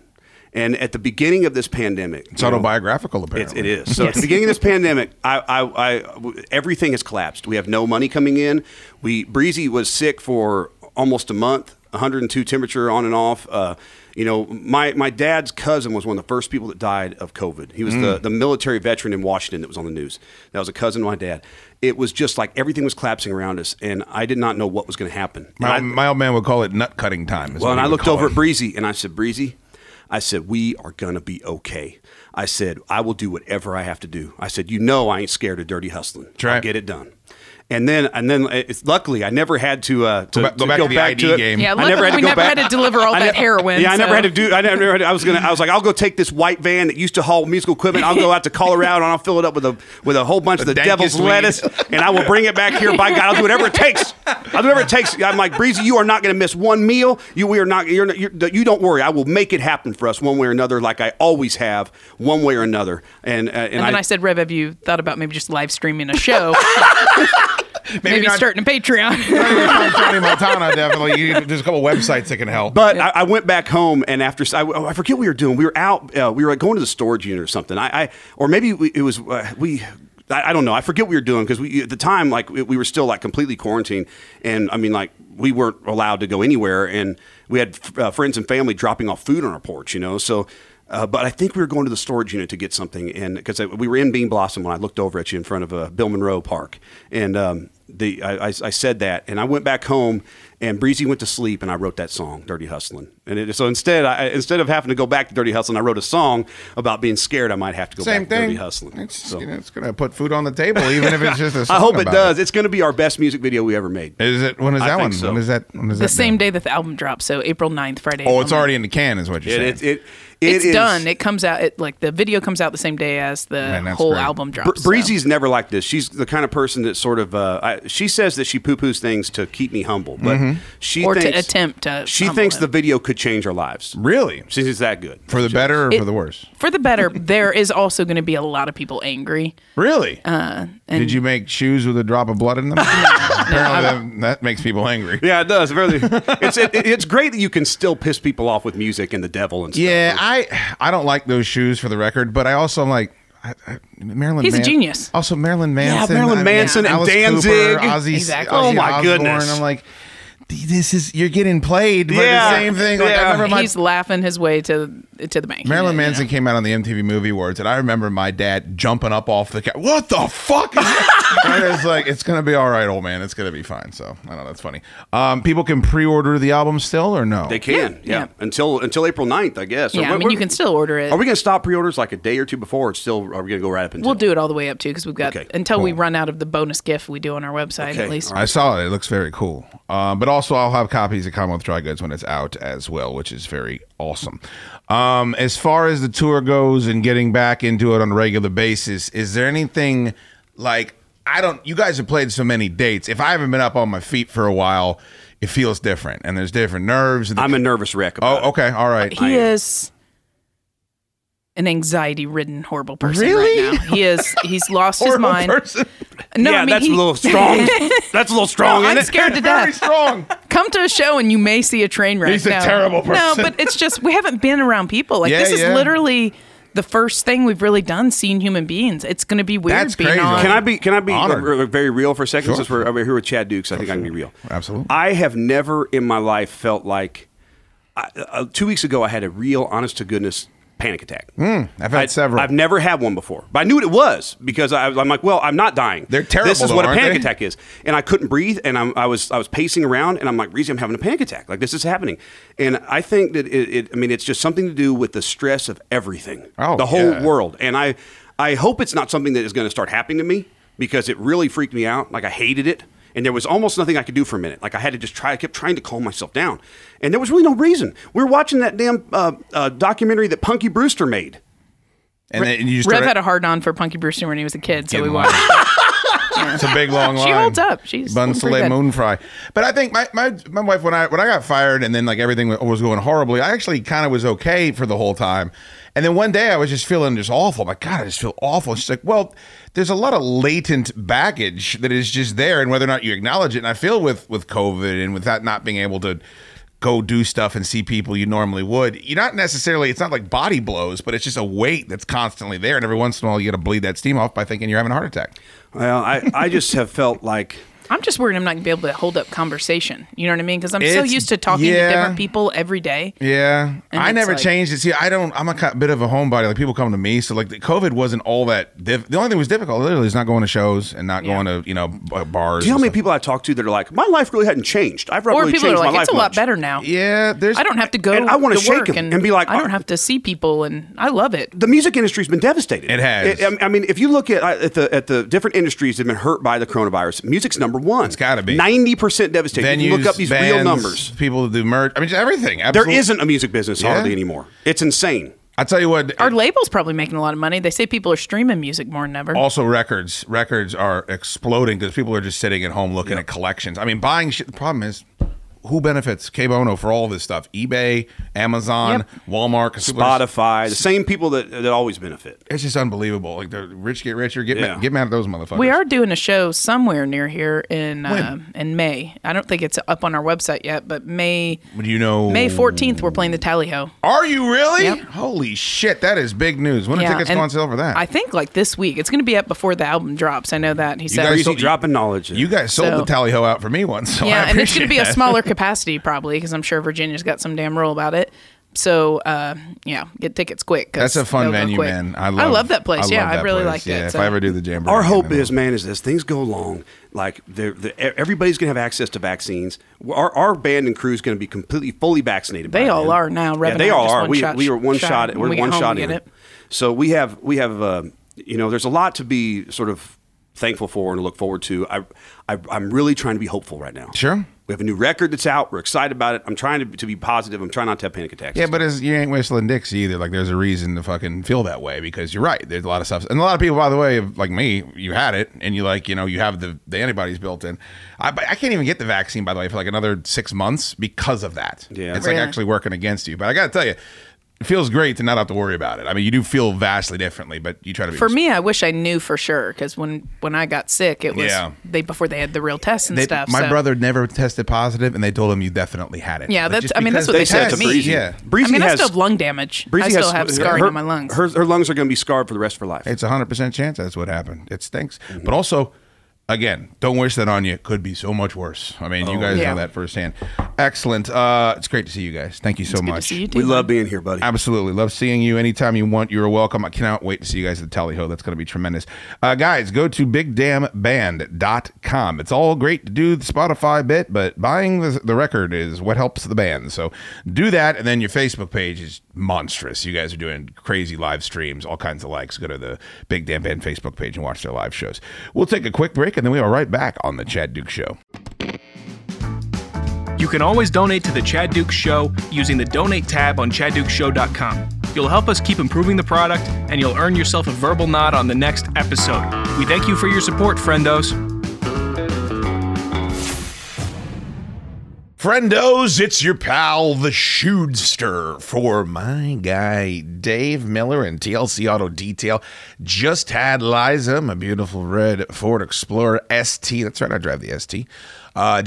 and at the beginning of this pandemic, It's you know, autobiographical, It's, apparently. it is. So at the beginning of this pandemic, I, I, I, w- everything has collapsed. We have no money coming in. We Breezy was sick for almost a month, 102 temperature on and off. Uh, you know, my, my dad's cousin was one of the first people that died of COVID. He was the, mm. the military veteran in Washington that was on the news. That was a cousin of my dad. It was just like everything was collapsing around us, and I did not know what was going to happen. My, I- my old man would call it nut cutting time. well, and I looked over it. at Breezy and I said, Breezy, I said, we are going to be okay. I said, I will do whatever I have to do. I said, you know, I ain't scared of dirty hustling. Right. I'll get it done. And then, and then, it's luckily I never had to uh, to Go back- go back to the ID it. game. Yeah, I never had to we go never back. had to deliver all that ne- heroin. Yeah, I never so- had to do. I never. Had, I was gonna. I was like, I'll go take this white van that used to haul musical equipment. I'll go out to Colorado and I'll fill it up with a with a whole bunch of The the devil's weed. lettuce, and I will bring it back here. By God, I'll do whatever it takes. I'll do whatever it takes. I'm like Breezy. You are not going to miss one meal. You we are not. You're, not- you're you don't worry. I will make it happen for us one way or another, like I always have, one way or another. And uh, and, And then I, said, Rev, have you thought about maybe just live streaming a show? maybe not- starting a Patreon. Tony Montana, definitely. You, there's a couple websites that can help. But I, I went back home, and after I, oh, I forget what we were doing. We were out. Uh, we were like going to the storage unit or something. I, I or maybe we, it was uh, we. I, I don't know. I forget what we were doing because we at the time like we, we were still like completely quarantined, and I mean like we weren't allowed to go anywhere, and we had uh, friends and family dropping off food on our porch. You know, so. Uh, but I think we were going to the storage unit to get something, and because we were in Bean Blossom when I looked over at you in front of uh, Bill Monroe Park, and um, the I, I, I said that, and I went back home, and Breezy went to sleep, and I wrote that song, "Dirty Hustling." And it, so instead, I, instead of having to go back to "Dirty Hustling," I wrote a song about being scared I might have to go Same back to thing. "Dirty Hustling." It's, So you know, it's going to put food on the table, even if it's just a song I hope it about does. It's going to be our best music video we ever made. Is it? When is that one? so. When is that? When is the that same done? day that the album drops, so April 9th, Friday. Oh, it's 9th. already in the can, is what you're It, saying. it, it, it it's is- done. It comes out. It like the video comes out the same day as the Man, whole great. album Br- drops. so. Breezy's never like this. She's the kind of person that sort of. Uh, I, she says that she poo poos things to keep me humble, but Mm-hmm. she Or to thinks, attempt to She thinks him. the video could change our lives. really? She's that good For the better or It- for the worse? For the better, there is also going to be a lot of people angry. Really? Uh, and Did you make shoes with a drop of blood in them? Apparently, that, that makes people angry. Yeah, it does. Really, it's it, it's great that you can still piss people off with music and the devil and stuff. Yeah, I I don't like those shoes for the record, but I also am like I, I, Marilyn. He's a genius. Also, Marilyn Manson. Marilyn I mean, Manson and Alice Danzig. Cooper, Ozzy, Exactly. Ozzy Oh, my Osbourne. goodness. I'm like, this is you're getting played by Yeah, the same thing. Like, yeah. I remember my he's laughing his way to to the bank. Marilyn You know? Manson came out on the MTV Movie Awards, and I remember my dad jumping up off the couch. What the fuck? Is that? and it's like it's gonna be all right, old man. It's gonna be fine. So I know. That's funny. Um, people can pre-order the album still, or no? they can. Yeah, yeah. until until April 9th, I guess. So Yeah, I mean, you can still order it. Are we going to stop pre-orders like a day or two before? Or still, are we going to go right up until? We'll do it all the way up to because we've got Okay, until we run out of the bonus gift we do on our website Okay, at least. all right. I saw it. It looks very cool. Um, but also, I'll have copies of Commonwealth Dry Goods when it's out as well, which is very awesome. Um, as far as the tour goes and getting back into it on a regular basis, is there anything like I don't? You guys have played so many dates. If I haven't been up on my feet for a while, it feels different, and there's different nerves. and the- I'm a nervous wreck. About oh, okay, all right. He is an anxiety-ridden, horrible person Really? right now. He is. He's lost his mind. person. No, yeah, I mean, that's he- a little strong. that's a little strong. No, I'm it? scared to death. Very strong. Come to a show and you may see a train wreck. He's a No. terrible No, but it's just we haven't been around people. Like Yeah, this is yeah. literally the first thing we've really done seeing human beings. It's going to be weird That's being crazy. on. Can I be? Can I be Honored. very real for a second? Sure. Since we're over here with Chad Dukes, I think I can be real. Absolutely. I have never in my life felt like. I, uh, two weeks ago, I had a real, honest to goodness panic attack. Mm, I've had I- several. I've never had one before, but I knew what it was because I, I'm like, well, I'm not dying. They're terrible, This is though, what a panic they? attack is, and I couldn't breathe, and I'm, I was I was pacing around, and I'm like, Breezy, I'm having a panic attack. Like this is happening, and I think that it, it I mean, it's just something to do with the stress of everything, Oh, the whole yeah. world, and I I hope it's not something that is going to start happening to me because it really freaked me out. Like I hated it. And there was almost nothing I could do for a minute. Like I had to just try. I kept trying to calm myself down, and there was really no reason. We were watching that damn uh, uh, documentary that Punky Brewster made. and then you just Rev started- had a hard on for Punky Brewster when he was a kid, so we watched. It's a big long line. She holds up. She's bun looking pretty salé good. moon fry. But I think my, my my wife when I when I got fired and then like everything was going horribly, I actually kind of was okay for the whole time. And then one day I was just feeling just awful. I'm like, God, I just feel awful. And she's like, Well, there's a lot of latent baggage that is just there, and whether or not you acknowledge it. And I feel with with COVID and with that not being able to go do stuff and see people you normally would. You're not necessarily, it's not like body blows, but it's just a weight that's constantly there. And every once in a while, you got to bleed that steam off by thinking you're having a heart attack. Well, I, I just have felt like I'm just worried I'm not gonna be able to hold up conversation. You know what I mean? Because I'm so It's- used to talking yeah. to different people every day. Yeah, And I it's never like- changed it. See, I don't. I'm a ki- bit of a homebody. Like people come to me, so like the COVID wasn't all that. Diff- the only thing that was difficult, literally, is not going to shows and not going to you know b- bars. Do you know how and many stuff. people I talk to that are like, my life really hadn't changed. I've not Or really people are changed like, my it's a lot much." better now. Yeah, there's. I don't have to go. And I wanna to shake work 'em and, and be like, I don't "Oh." have to see people, and I love it. The music industry's been devastated. It has. I- I mean, if you look at uh, at the at the different industries that have been hurt by the coronavirus, music's number one. It's gotta be. ninety percent devastated. If Venues, you look up these real numbers. People that do merch. I mean, just everything. There Absolutely. isn't a music business Yeah. hardly anymore. It's insane. I tell you what. Our label's probably making a lot of money. They say people are streaming music more than ever. also, records records are exploding because people are just sitting at home looking at collections. I mean, buying shit. The problem is, who benefits? K Bono for all this stuff. eBay, Amazon, Yep. Walmart, 'cause people are just- Spotify, the same people that that always benefit. It's just unbelievable. Like the rich get richer. Get Yeah. mad, get mad at those motherfuckers. We are doing a show somewhere near here in uh, in May. I don't think it's up on our website yet, but May Would you know? May 14th we're playing the Tally Ho. Are you really? Yep. Holy shit, that is big news. When are tickets and go on sale for that? I think like this week. It's going to be up before the album drops. I know that he said. guys Easy sold- dropping knowledge. you guys sold So- the tally ho out for me once. So I yeah, and it's going to be a smaller capacity probably because I'm sure Virginia's got some damn rule about it. So uh, yeah, get tickets quick. That's a fun they'll venue, quick. man. I love, I love that place. I yeah, love I really place. liked yeah, it. If so- I ever do the jamboree, Our hope is, man, is this things go along, like the, the, everybody's going to have access to vaccines. Our, our band and crew is going to be completely, fully vaccinated. They by all then. are now. Yeah, they are all are. one We, shot- we were one shot. shot. When We're we one home, shot in. it. So we have we have uh, you know there's a lot to be sort of thankful for and to look forward to. I, I I'm really trying to be hopeful right now. Sure. We have a new record that's out. We're excited about it. I'm trying to, to be positive. I'm trying not to have panic attacks. Yeah, but as you ain't whistling Dixie either. Like, there's a reason to fucking feel that way because you're right. There's a lot of stuff, and a lot of people, by the way, like me, you had it, and you like, you know, you have the the antibodies built in. I, I can't even get the vaccine, by the way, for like another six months because of that. Yeah. it's like Really? actually working against you. But I got to tell you, it feels great to not have to worry about it. I mean, you do feel vastly differently, but you try to be For me, I wish I knew for sure because when when I got sick, it was Yeah. they before they had the real tests and They- stuff. my so- brother never tested positive, and they told him you definitely had it. Yeah, Like, that's- just I mean, that's because what they said tested to me. Breezy. Yeah, Breezy I mean, I has still have lung damage. Breezy I still has- have scarring her, in my lungs. Her, her lungs are going to be scarred for the rest of her life. It's a hundred percent chance that's what happened. It stinks, Mm-hmm. but also, again, don't wish that on you. It could be so much worse. I mean, you guys Oh, Yeah. know that firsthand. Excellent. Uh, it's great to see you guys. Thank you so Good to much. see you too, we love being here, buddy. Absolutely. Love seeing you anytime you want. You're welcome. I cannot wait to see you guys at the Tally Ho. That's going to be tremendous. Uh, guys, go to bigdamnband.com. It's all great to do the Spotify bit, but buying the, the record is what helps the band. So do that. And then your Facebook page is monstrous. You guys are doing crazy live streams, all kinds of likes. Go to the Big Damn Band Facebook page and watch their live shows. We'll take a quick break and then we are right back on The Chad Duke Show. You can always donate to the Chad Duke Show using the donate tab on chaddukeshow.com. You'll help us keep improving the product, and you'll earn yourself a verbal nod on the next episode. We thank you for your support, friendos. Friendos, it's your pal, the Shoodster, for my guy, Dave Miller and TLC Auto Detail. Just had Liza, my beautiful red Ford Explorer ST. That's right, I drive the ST. Uh,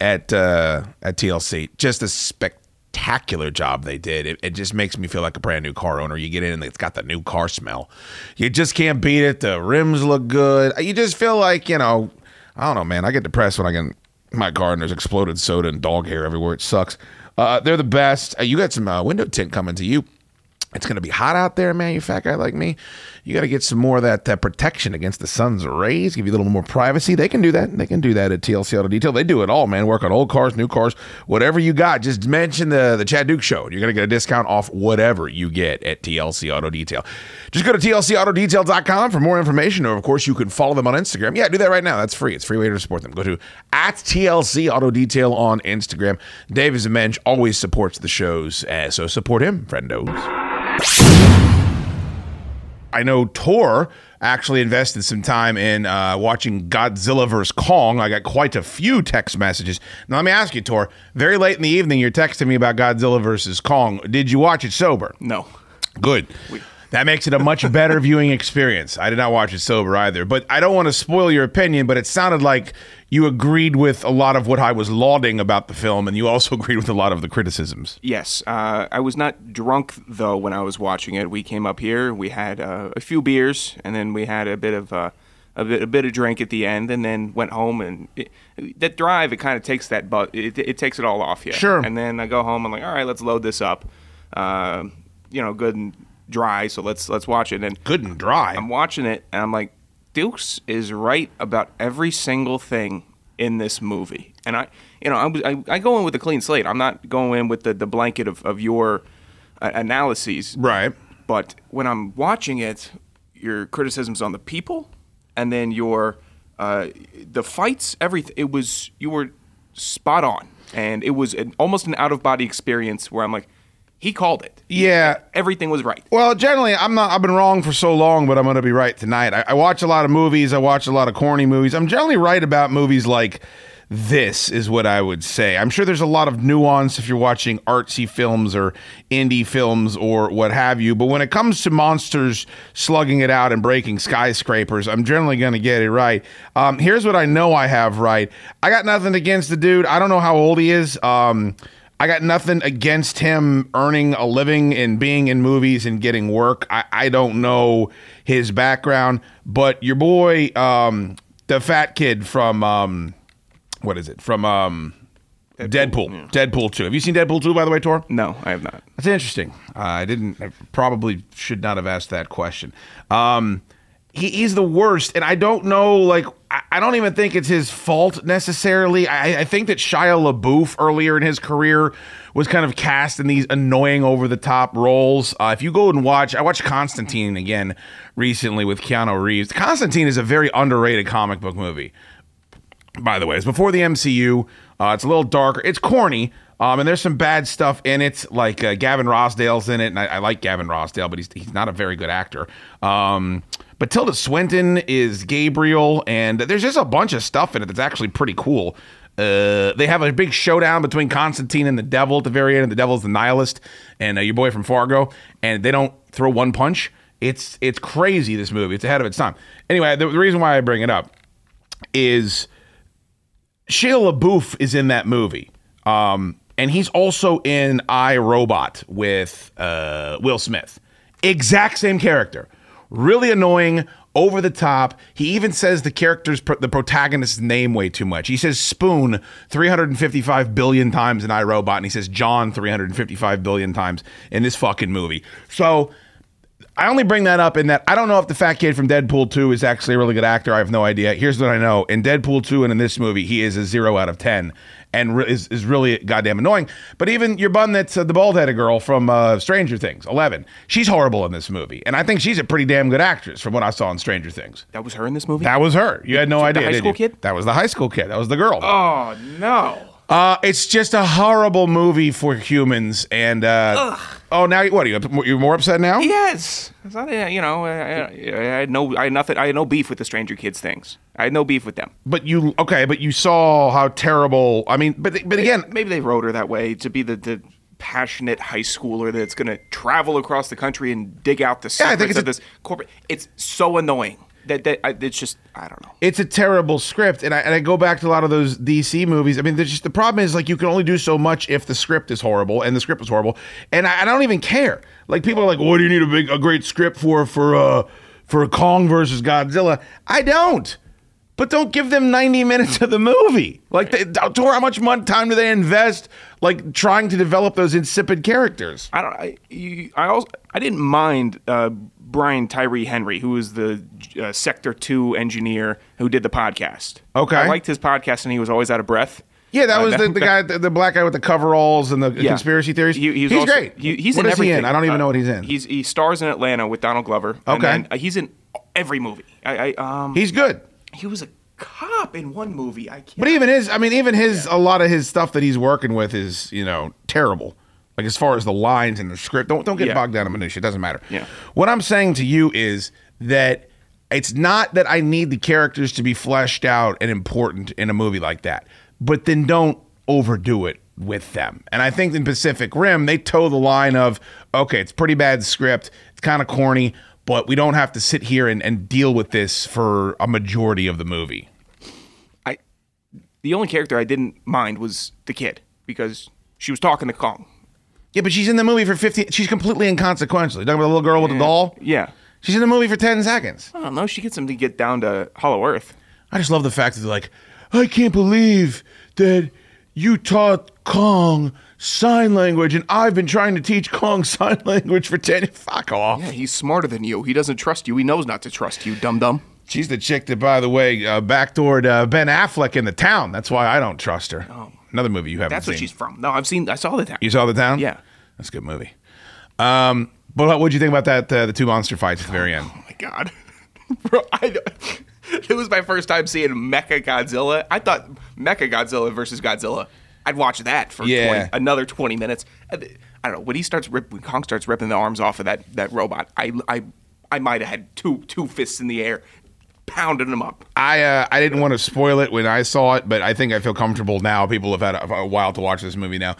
at uh, at TLC. Just a spectacular job they did. It, it just makes me feel like a brand new car owner. You get in and it's got the new car smell. You just can't beat it. The rims look good. You just feel like, you know, I don't know, man. I get depressed when I in my there's exploded soda and dog hair everywhere. It sucks. Uh, they're the best. Uh, you got some uh, window tint coming to you It's going to be hot out there, man. You fat guy like me. You got to get some more of that uh, protection against the sun's rays. Give you a little more privacy. They can do that. They can do that at TLC Auto Detail. They do it all, man. Work on old cars, new cars, whatever you got. Just mention the the Chad Duke Show. You're going to get a discount off whatever you get at TLC Auto Detail. Just go to TLCAutoDetail.com for more information. Or, of course, you can follow them on Instagram. Yeah, do that right now. That's free. It's a free way to support them. Go to at TLC Auto Detail on Instagram. Dave is a mensch, always supports the shows. Uh, so support him, friendos. I know Tor actually invested some time in uh, watching Godzilla vs. Kong. I got quite a few text messages. Now, let me ask you, Tor. Very late in the evening, you're texting me about Godzilla vs. Kong. Did you watch it sober? No. Good. That makes it a much better viewing experience. I did not watch it sober either. But I don't want to spoil your opinion, but it sounded like you agreed with a lot of what I was lauding about the film, and you also agreed with a lot of the criticisms. Yes, uh, I was not drunk though when I was watching it. We came up here, we had uh, a few beers, and then we had a bit of uh, a bit a bit of drink at the end, and then went home. And it, that drive, it kind of takes that, but it, it takes it all off you. Sure. And then I go home. I'm like, all right, let's load this up. Uh, you know, good and dry. So let's let's watch it. And good and dry. I'm watching it, and I'm like, Dukes is right about every single thing in this movie. And I, you know, I, was- I, I go in with a clean slate. I'm not going in with the, the blanket of, of your uh, analyses. Right. But when I'm watching it, your criticisms on the people, and then your uh, the fights, everything. It was you were spot on, and it was an, almost an out of body experience where I'm like, he called it. Yeah. Everything was right. Well, generally, I'm not. I've been wrong for so long, but I'm going to be right tonight. I, I watch a lot of movies. I watch a lot of corny movies. I'm generally right about movies like this. Is what I would say. I'm sure there's a lot of nuance if you're watching artsy films or indie films or what have you. But when it comes to monsters slugging it out and breaking skyscrapers, I'm generally going to get it right. Um, here's what I know I have right. I got nothing against the dude. I don't know how old he is. Um, I got nothing against him earning a living and being in movies and getting work. I, I don't know his background, but your boy, um, the fat kid from um, what is it? From um, Deadpool. Deadpool, 2. Have you seen Deadpool 2, by the way, Tor? No, I have not. That's interesting. Uh, I didn't, I probably should not have asked that question. Um, he, he's the worst, and I don't know, like, I, don't even think it's his fault necessarily. I, I think that Shia LaBeouf earlier in his career was kind of cast in these annoying over the top roles. Uh, if you go and watch, I watched Constantine again recently with Keanu Reeves. Constantine is a very underrated comic book movie by the way. It's before the MCU. Uh, it's a little darker. It's corny. Um, and there's some bad stuff in it, like uh, Gavin Rossdale's in it, and I, I like Gavin Rossdale, but he's he's not a very good actor. Um, but Tilda Swinton is Gabriel, and there's just a bunch of stuff in it that's actually pretty cool. Uh, they have a big showdown between Constantine and the Devil at the very end. And the Devil's the nihilist, and uh, your boy from Fargo, and they don't throw one punch. It's it's crazy. This movie. It's ahead of its time. Anyway, the, the reason why I bring it up is Shia LaBeouf is in that movie. Um, and he's also in I Robot with uh, Will Smith. Exact same character. Really annoying, over the top. He even says the character's the protagonist's name way too much. He says Spoon 355 billion times in I Robot, and he says John 355 billion times in this fucking movie. So I only bring that up in that I don't know if the fat kid from Deadpool 2 is actually a really good actor. I have no idea. Here's what I know. In Deadpool 2 and in this movie, he is a 0 out of 10 and re- is, is really goddamn annoying. But even your bun that's uh, the bald-headed girl from uh, Stranger Things, 11, she's horrible in this movie. And I think she's a pretty damn good actress from what I saw in Stranger Things. That was her in this movie? That was her. You had no The idea, high did school kid? That was the high school kid. That was the girl. Oh, no. Uh, it's just a horrible movie for humans. And uh, oh, now what are you? You're more upset now? Yes. It's not, uh, you know, I, I, I had no, I had nothing. I had no beef with the Stranger Kids things. I had no beef with them. But you okay? But you saw how terrible. I mean, but but again, maybe they wrote her that way to be the the passionate high schooler that's going to travel across the country and dig out the Yeah, I think it's of a- this corporate. It's so annoying that that I, it's just I don't know. it's a terrible script and I, and I go back to a lot of those dc movies i mean there's just the problem is like you can only do so much if the script is horrible and the script was horrible and i, I don't even care like people are like what do you need a big a great script for for uh for kong versus godzilla i don't but don't give them 90 minutes of the movie. Like, they, Tor, how much mon- time do they invest like trying to develop those insipid characters. I don't. I, you, I also I didn't mind uh, Brian Tyree Henry, who was the uh, Sector Two engineer who did the podcast. Okay. I liked his podcast, and he was always out of breath. Yeah, that Uh, was the, the guy, the, the black guy with the coveralls and the Yeah. conspiracy theories. He- he's also- great. he- he's What in is he everything. I don't even Uh, know what he's in. He's he stars in Atlanta with Donald Glover. and Okay. then, uh, he's in every movie. I, I um. He's good. He was a cop in one movie. I can't. But even his, I mean, even his, a lot of his stuff that he's working with is, you know, terrible. Like as far as the lines and the script, don't don't get Yeah. bogged down in minutia. It doesn't matter. Yeah. What I'm saying to you is that it's not that I need the characters to be fleshed out and important in a movie like that, but then don't overdo it with them. And I think in Pacific Rim, they toe the line of, okay, it's pretty bad script, it's kind of corny, but we don't have to sit here and, and deal with this for a majority of the movie. I the only character I didn't mind was the kid because she was talking to Kong. Yeah, but she's in the movie for 15. She's completely inconsequential. You talking about the little girl with the doll? Yeah. She's in the movie for 10 seconds. I don't know. She gets him to get down to Hollow Earth. I just love the fact that they're like, I can't believe that you taught Kong sign language and I've been trying to teach Kong sign language for 10. Fuck off. Yeah, he's smarter than you. He doesn't trust you. He knows not to trust you, dum dum. She's the chick that, by the way, uh, backdoored uh, Ben Affleck in The Town. That's why I don't trust her. Another movie you haven't That's seen. what she's from. No, I've seen. I saw the town. You saw The Town? Yeah. That's a good movie. Um, but what did you think about that? Uh, the two monster fights at the very end. Oh my god, bro! I, it was my first time seeing Mecha Godzilla. I thought Mecha Godzilla versus Godzilla. I'd watch that for Yeah. 20, another twenty minutes. I don't know when he starts rip, when Kong starts ripping the arms off of that that robot. I I I might have had two two fists in the air, pounding them up. I uh, I didn't want to spoil it when I saw it, but I think I feel comfortable now. People have had a, a while to watch this movie now.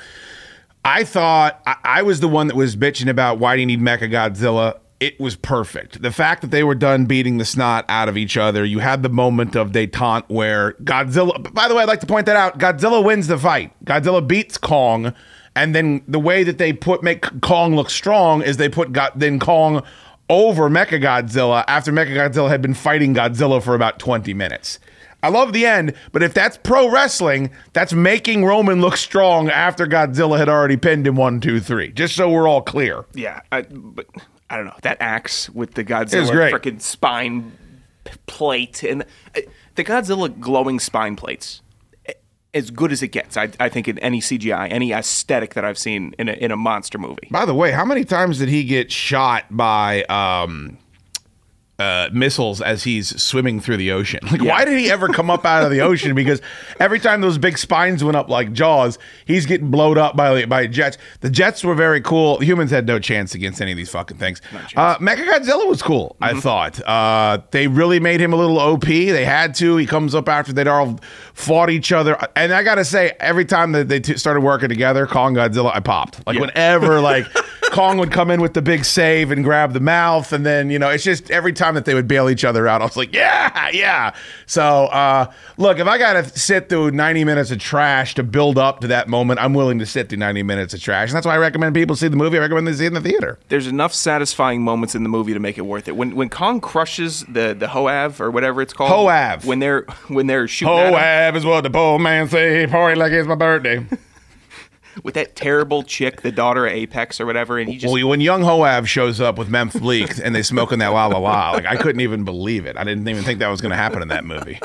I thought I, I was the one that was bitching about why do you need Mecha Godzilla. It was perfect. The fact that they were done beating the snot out of each other, you had the moment of detente where Godzilla. By the way, I'd like to point that out. Godzilla wins the fight. Godzilla beats Kong, and then the way that they put make Kong look strong is they put God, then Kong over Mecha Godzilla after Mecha Godzilla had been fighting Godzilla for about 20 minutes. I love the end, but if that's pro wrestling, that's making Roman look strong after Godzilla had already pinned him one, two, three. Just so we're all clear. Yeah, I, but I don't know that axe with the Godzilla freaking spine plate and uh, the Godzilla glowing spine plates. As good as it gets, I, I think in any CGI, any aesthetic that I've seen in a, in a monster movie. By the way, how many times did he get shot by um, uh, missiles as he's swimming through the ocean? Like, why did he ever come up out of the ocean? Because every time those big spines went up like Jaws, he's getting blowed up by by jets. The jets were very cool. Humans had no chance against any of these fucking things. Uh, Mechagodzilla was cool. I thought uh, they really made him a little OP. They had to. He comes up after they'd all fought each other, and I gotta say, every time that they t- started working together, Kong Godzilla, I popped. Like whenever like. Kong would come in with the big save and grab the mouth, and then you know it's just every time that they would bail each other out, I was like, yeah, yeah. So uh, look, if I got to sit through 90 minutes of trash to build up to that moment, I'm willing to sit through 90 minutes of trash, and that's why I recommend people see the movie. I recommend they see it in the theater. There's enough satisfying moments in the movie to make it worth it. When when Kong crushes the the Hoav or whatever it's called, Hoav. When they're when they're shooting Hoab is what the poor man say. Party like it's my birthday. with that terrible chick, the daughter of Apex or whatever, and he just well, when young Hov shows up with Memph Bleek and they smoking that la la la, like I couldn't even believe it. I didn't even think that was going to happen in that movie.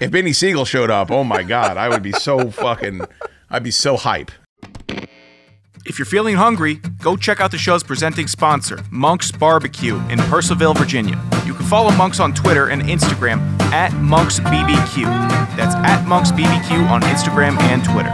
if Beanie Sigel showed up, oh my god, I would be so fucking, I'd be so hype. If you're feeling hungry, go check out the show's presenting sponsor, Monk's Barbecue in Purcellville, Virginia. You can follow Monks on Twitter and Instagram at MonksBBQ. That's at MonksBBQ on Instagram and Twitter.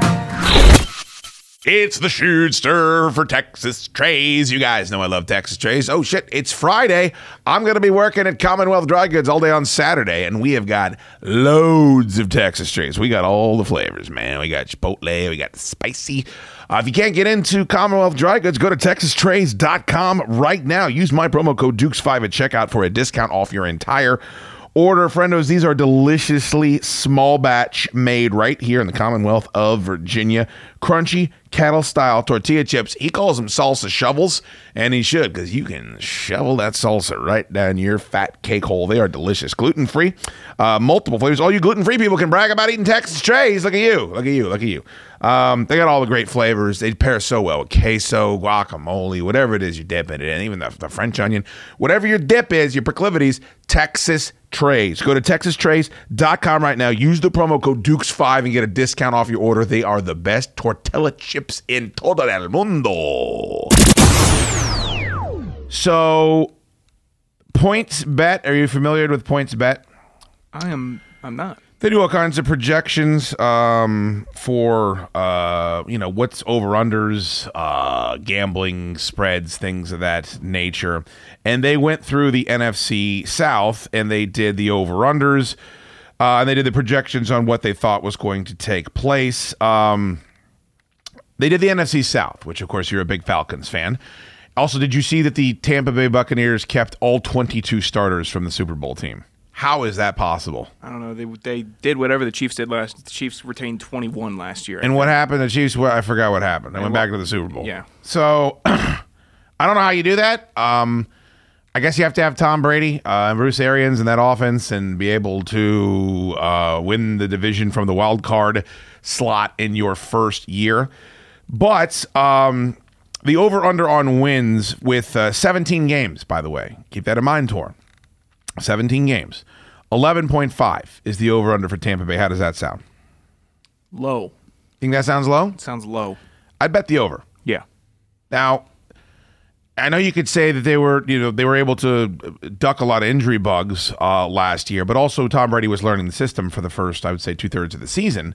It's the Shootster for Texas Trays. You guys know I love Texas Trays. Oh shit, it's Friday. I'm going to be working at Commonwealth Dry Goods all day on Saturday, and we have got loads of Texas Trays. We got all the flavors, man. We got Chipotle, we got spicy. Uh, if you can't get into Commonwealth Dry Goods, go to TexasTrays.com right now. Use my promo code Dukes5 at checkout for a discount off your entire order. Friendos, these are deliciously small batch made right here in the Commonwealth of Virginia. Crunchy, kettle style tortilla chips. He calls them salsa shovels, and he should because you can shovel that salsa right down your fat cake hole. They are delicious, gluten free, uh, multiple flavors. All you gluten free people can brag about eating Texas trays. Look at you, look at you, look at you. Um, they got all the great flavors. They pair so well with queso, guacamole, whatever it is you dip in it, in, even the, the French onion. Whatever your dip is, your proclivities, Texas Trays. Go to texastrays.com right now. Use the promo code Dukes5 and get a discount off your order. They are the best tortilla chips in todo el mundo. So, PointsBet, are you familiar with PointsBet? I am. I'm not. They do all kinds of projections um, for uh, you know what's over unders, uh, gambling spreads, things of that nature. And they went through the NFC South and they did the over unders, uh, and they did the projections on what they thought was going to take place. Um, they did the NFC South, which of course you're a big Falcons fan. Also, did you see that the Tampa Bay Buccaneers kept all 22 starters from the Super Bowl team? How is that possible? I don't know. They they did whatever the Chiefs did last. The Chiefs retained 21 last year. I And what happened? The Chiefs. Well, I forgot what happened. They went back to the Super Bowl. Yeah. So I don't know how you do that. Um, I guess you have to have Tom Brady uh, and Bruce Arians in that offense and be able to uh, win the division from the wild card slot in your first year. But um, the over under on wins with uh, 17 games, by the way. Keep that in mind, Tor. 17 games. 11.5 is the over under for Tampa Bay. How does that sound? low. Think that sounds low? Sounds low. I'd bet the over. Yeah. Now, I know you could say that they were, you know, they were able to duck a lot of injury bugs uh, last year, but also Tom Brady was learning the system for the first, I would say, two thirds of the season.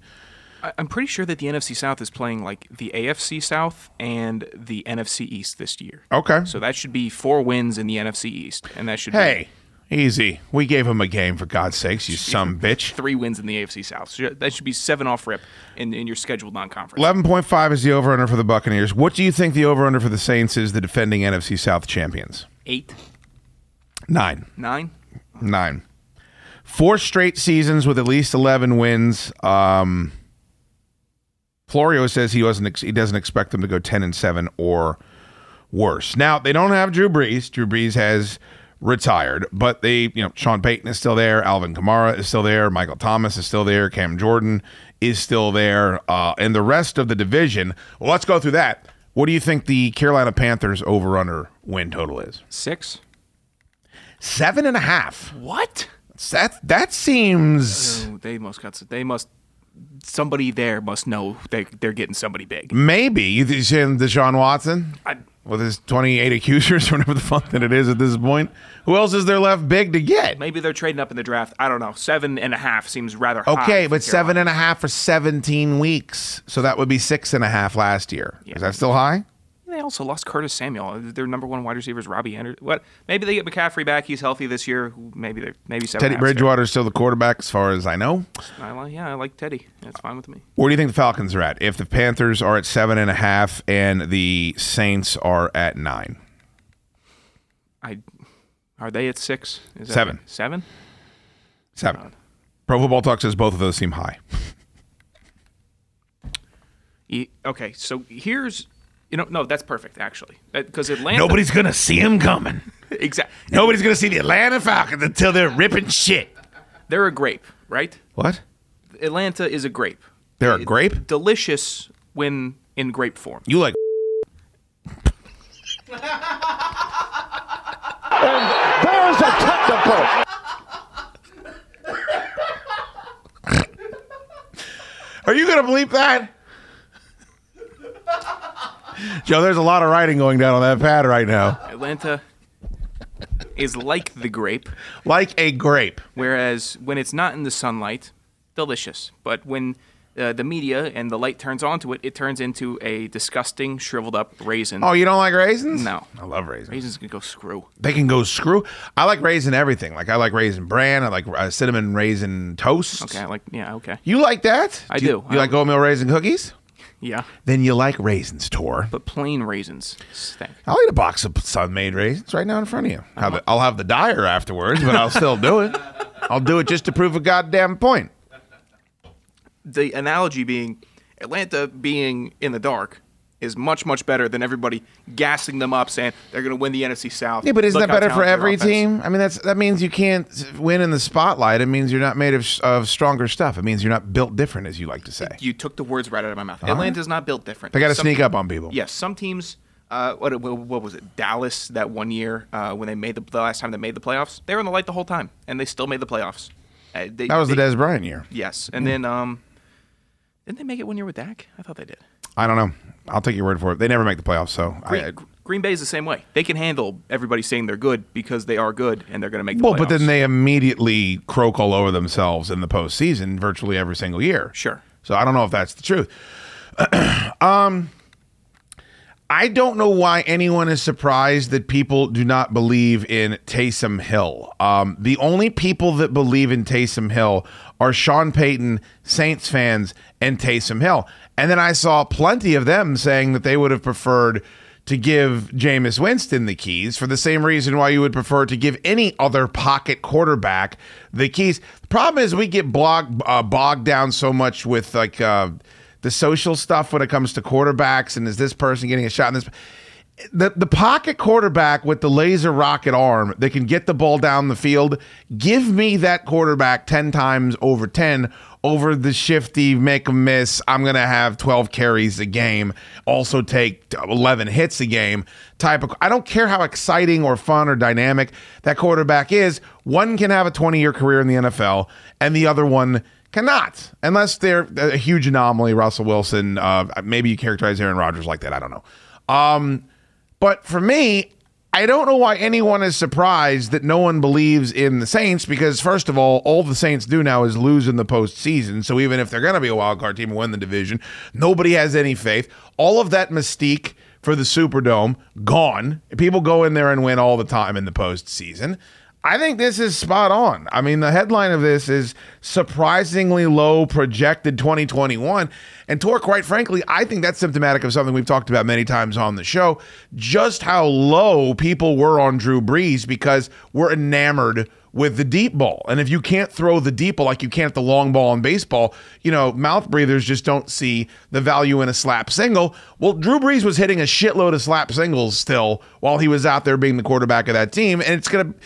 I'm pretty sure that the NFC South is playing like the AFC South and the NFC East this year. Okay. So that should be four wins in the NFC East, and that should Hey, easy. We gave them a game for God's sakes, you some bitch. three wins in the AFC South. So that should be seven off rip in, in your scheduled non-conference. Eleven point five is the over under for the Buccaneers. What do you think the over under for the Saints is? The defending NFC South champions. Eight, Nine. nine. Nine. Four straight seasons with at least eleven wins. Um, Florio says he wasn't. Ex- he doesn't expect them to go ten and seven or worse. Now they don't have Drew Brees. Drew Brees has retired, but they, you know, Sean Payton is still there. Alvin Kamara is still there. Michael Thomas is still there. Cam Jordan is still there, uh, and the rest of the division. Well, let's go through that. What do you think the Carolina Panthers over under win total is? Six. Seven and a half. What? That that seems Oh, they must got. They must. Somebody there must know they they're getting somebody big. maybe you saying Deshaun Watson I, with his twenty eight accusers or whatever the fuck that it is at this point. Who else is there left big to get? maybe they're trading up in the draft. I don't know. Seven and a half seems rather high. Okay, but seven and a half for seventeen weeks, so that would be six and a half last year. Is that still high? They also lost Curtis Samuel. Uh, their number one wide receiver is Robbie Anderson. What? Maybe they get McCaffrey back. He's healthy this year. Maybe they're maybe seven. Teddy and a half's Bridgewater is still the quarterback, as far as I know. I like, yeah, I like Teddy. That's fine with me. Where do you think the Falcons are at? If the Panthers are at seven and a half and the Saints are at nine, I are they at six? Is that Seven. right? Seven. seven. Pro Football Talk says both of those seem high. Okay, so here's you know no that's perfect actually because Atlanta Nobody's gonna see him coming. exactly Nobody's gonna see the Atlanta Falcons until they're ripping shit. they're a grape right What? Atlanta is a grape They're a grape? delicious when in grape form You like and There's a technical. Are you gonna bleep that? Joe, there's a lot of writing going down on that pad right now. Atlanta is like the grape Like a grape. whereas when it's not in the sunlight delicious but when uh, the media and the light turns onto it it turns into a disgusting shriveled up raisin Oh, you don't like raisins? no I love raisins. raisins can go screw They can go screw. I like raisin everything. Like I like raisin bran. I like uh, cinnamon raisin toast. okay I like yeah okay You like that? I you, do. You like oatmeal raisin cookies? Yeah Then you like raisins, Tor. but plain raisins stink I'll eat a box of Sun-Maid raisins right now in front of you. Have it- I'll have the dyer afterwards, but I'll still do it. I'll do it just to prove a goddamn point. the analogy being Atlanta being in the dark is much much better than everybody gassing them up saying they're going to win the NFC South. Yeah, but isn't Look that better for every team? I mean, that's that means you can't win in the spotlight. It means you're not made of, of stronger stuff. It means you're not built different, as you like to say. You took the words right out of my mouth. All right. Atlanta's not built different. They got to sneak up on people. Yes, some teams. Uh, what, what was it? Dallas that one year uh, when they made the, the last time they made the playoffs, they were in the light the whole time, and they still made the playoffs. Uh, they, That was the they- Dez Bryant year. Yes, and then um, didn't they make it one year with Dak? I thought they did. I don't know. I'll take your word for it. They never make the playoffs, so Green, I, Green Bay is the same way. They can handle everybody saying they're good because they are good, and they're going to make the well, playoffs. but then they immediately croak all over themselves in the postseason virtually every single year. Sure. So I don't know if that's the truth. um, I don't know why anyone is surprised that people do not believe in Taysom Hill. Um, the only people that believe in Taysom Hill are Sean Payton, Saints fans, and Taysom Hill. And then I saw plenty of them saying that they would have preferred to give Jameis Winston the keys for the same reason why you would prefer to give any other pocket quarterback the keys. The problem is we get uh, bogged down so much with like uh, the social stuff when it comes to quarterbacks and is this person getting a shot in this the the pocket quarterback with the laser rocket arm that can get the ball down the field, give me that quarterback 10 times over 10 over the shifty make a miss. I'm going to have 12 carries a game, also take 11 hits a game type of I don't care how exciting or fun or dynamic that quarterback is. One can have a 20-year career in the NFL and the other one cannot unless they're a huge anomaly Russell Wilson uh, maybe you characterize Aaron Rodgers like that I don't know um but for me, I don't know why anyone is surprised that no one believes in the Saints because, first of all, all the Saints do now is lose in the postseason. So even if they're going to be a wild card team and win the division, nobody has any faith. All of that mystique for the Superdome gone. People go in there and win all the time in the postseason. I think this is spot on. I mean, the headline of this is surprisingly low projected 2021. And Tor, quite frankly, I think that's symptomatic of something we've talked about many times on the show just how low people were on Drew Brees because we're enamored with the deep ball. And if you can't throw the deep ball like you can't the long ball in baseball, you know, mouth breathers just don't see the value in a slap single. Well, Drew Brees was hitting a shitload of slap singles still while he was out there being the quarterback of that team. And it's going to,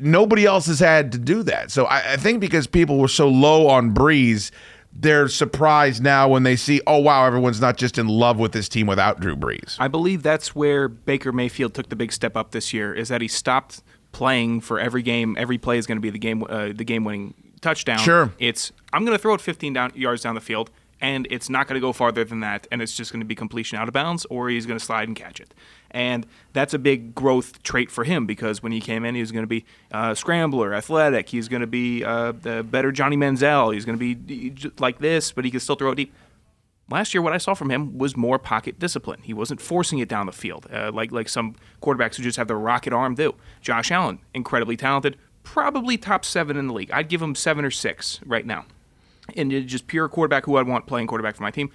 nobody else has had to do that. So I, I think because people were so low on Brees, they're surprised now when they see, oh, wow, everyone's not just in love with this team without Drew Brees. I believe that's where Baker Mayfield took the big step up this year. Is that he stopped playing for every game. Every play is going to be the game, uh, the game-winning touchdown. Sure. It's I'm going to throw it 15 down yards down the field, and it's not going to go farther than that, and it's just going to be completion out of bounds, or he's going to slide and catch it. And that's a big growth trait for him because when he came in, he was going to be uh, scrambler, athletic. He's going to be uh, the better Johnny Manziel. He's going to be like this, but he can still throw it deep. Last year, what I saw from him was more pocket discipline. He wasn't forcing it down the field uh, like like some quarterbacks who just have the rocket arm do. Josh Allen, incredibly talented, probably top seven in the league. I'd give him seven or six right now, and just pure quarterback who I'd want playing quarterback for my team.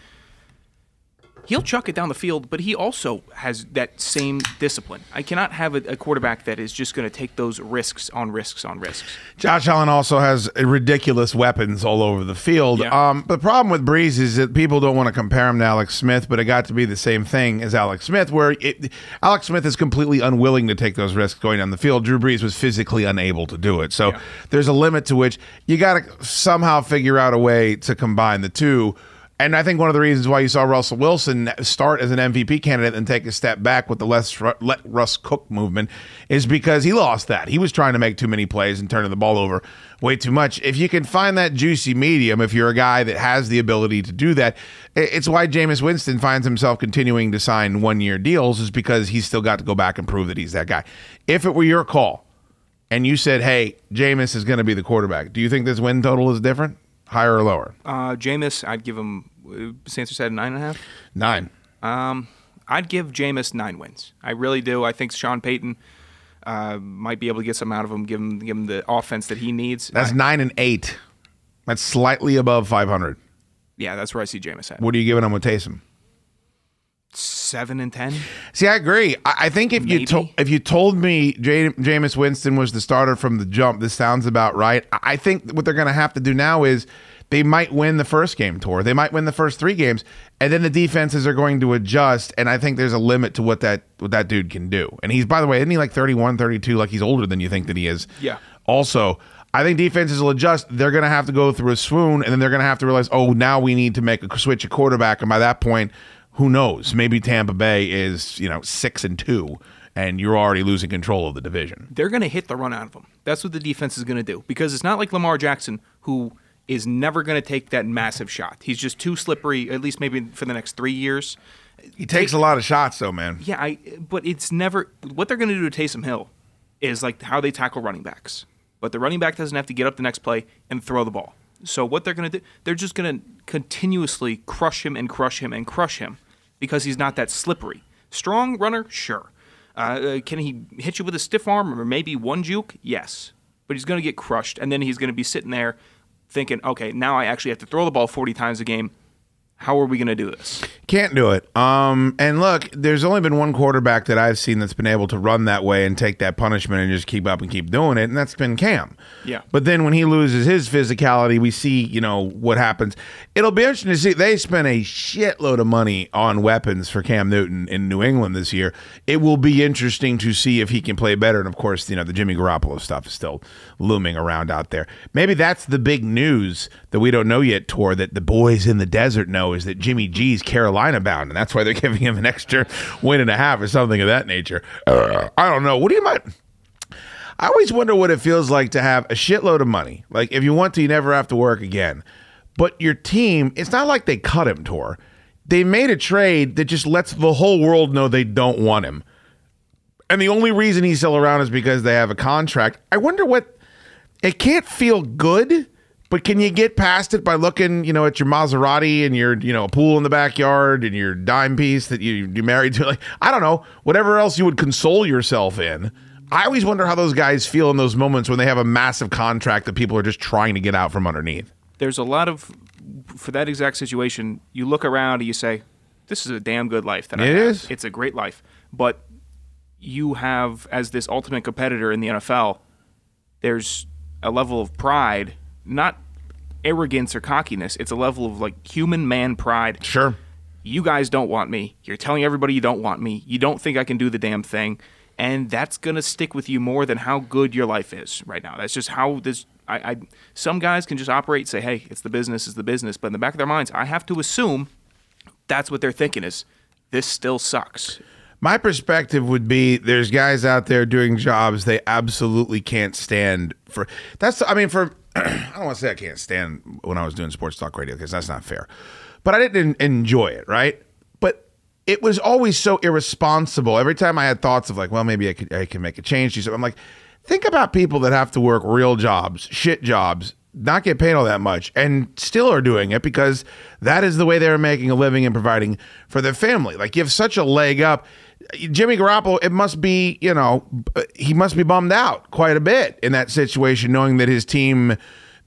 He'll chuck it down the field, but he also has that same discipline. I cannot have a, a quarterback that is just going to take those risks on risks on risks. Josh Allen also has ridiculous weapons all over the field. Yeah. Um, the problem with Brees is that people don't want to compare him to Alex Smith, but it got to be the same thing as Alex Smith, where it, Alex Smith is completely unwilling to take those risks going down the field. Drew Brees was physically unable to do it. So there's a limit to which you got to somehow figure out a way to combine the two. And I think one of the reasons why you saw Russell Wilson start as an MVP candidate and take a step back with the less let Russ cook movement is because he lost that. He was trying to make too many plays and turning the ball over way too much. If you can find that juicy medium, if you're a guy that has the ability to do that, it's why Jameis Winston finds himself continuing to sign one year deals, is because he's still got to go back and prove that he's that guy. If it were your call and you said, hey, Jameis is going to be the quarterback, do you think this win total is different? Higher or lower? Uh, Jameis, I'd give him. Uh, Saints said nine and a half. Nine. Um, I'd give Jameis nine wins. I really do. I think Sean Payton uh, might be able to get some out of him, give him give him the offense that he needs. That's I- nine and eight. That's slightly above 500. yeah, that's where I see Jameis at. What are you giving him with Taysom? Seven and ten. See, I agree. I, I think if you Maybe. to, if you told me J- Jameis Winston was the starter from the jump, this sounds about right. I I think what they're going to have to do now is they might win the first game Tor. They might win the first three games, and then the defenses are going to adjust. And I think there's a limit to what that what that dude can do. And he's by the way, isn't he like 31, 32? Like he's older than you think that he is. Yeah. Also, I think defenses will adjust. They're going to have to go through a swoon, and then they're going to have to realize, oh, now we need to make a switch a quarterback. And by that point, who knows? Maybe Tampa Bay is you know six and two, and you're already losing control of the division. They're going to hit the run out of them. That's what the defense is going to do because it's not like Lamar Jackson who is never going to take that massive shot. He's just too slippery. At least maybe for the next three years. He takes a lot of shots, though, man. Yeah, I, but it's never what they're going to do to Taysom Hill is like how they tackle running backs. But the running back doesn't have to get up the next play and throw the ball. So what they're going to do, they're just going to continuously crush him and crush him and crush him because he's not that slippery. Strong runner, sure. Uh, uh, can he hit you with a stiff arm or maybe one juke? Yes. But he's going to get crushed, and then he's going to be sitting there thinking, okay, now I actually have to throw the ball 40 times a game. How are we going to do this? Can't do it. Um, and look, there's only been one quarterback that I've seen that's been able to run that way and take that punishment and just keep up and keep doing it, and that's been Cam. Yeah. But then when he loses his physicality, we see, you know, what happens. It'll be interesting to see. They spent a shitload of money on weapons for Cam Newton in New England this year. It will be interesting to see if he can play better. And of course, you know, the Jimmy Garoppolo stuff is still looming around out there. Maybe that's the big news that we don't know yet, Tor, that the boys in the desert know is that Jimmy G's Carolina bound, and that's why they're giving him an extra win and a half or something of that nature. Uh, I don't know. What do you might? I always wonder what it feels like to have a shitload of money. Like if you want to, you never have to work again. But your team, it's not like they cut him, Tor. They made a trade that just lets the whole world know they don't want him. And the only reason he's still around is because they have a contract. I wonder what it can't feel good, but can you get past it by looking, you know, at your Maserati and your, you know, pool in the backyard and your dime piece that you you married to? Like, I don't know, whatever else you would console yourself in. I always wonder how those guys feel in those moments when they have a massive contract that people are just trying to get out from underneath. There's a lot of for that exact situation. You look around and you say, "This is a damn good life that I It have. is. It's a great life." But you have, as this ultimate competitor in the NFL, there's a level of pride, not arrogance or cockiness. It's a level of like human man pride. Sure. You guys don't want me. You're telling everybody you don't want me. You don't think I can do the damn thing. And that's gonna stick with you more than how good your life is right now. That's just how this. I, I some guys can just operate, say, "Hey, it's the business, is the business," but in the back of their minds, I have to assume that's what they're thinking is this still sucks. My perspective would be there's guys out there doing jobs they absolutely can't stand for. That's I mean for I don't want to say I can't stand when I was doing sports talk radio because that's not fair. But I didn't enjoy it, right? But it was always so irresponsible. Every time I had thoughts of like, well, maybe I could I can make a change. I'm like, think about people that have to work real jobs, shit jobs, not get paid all that much, and still are doing it because that is the way they're making a living and providing for their family. Like you have such a leg up. Jimmy Garoppolo, it must be, you know, he must be bummed out quite a bit in that situation, knowing that his team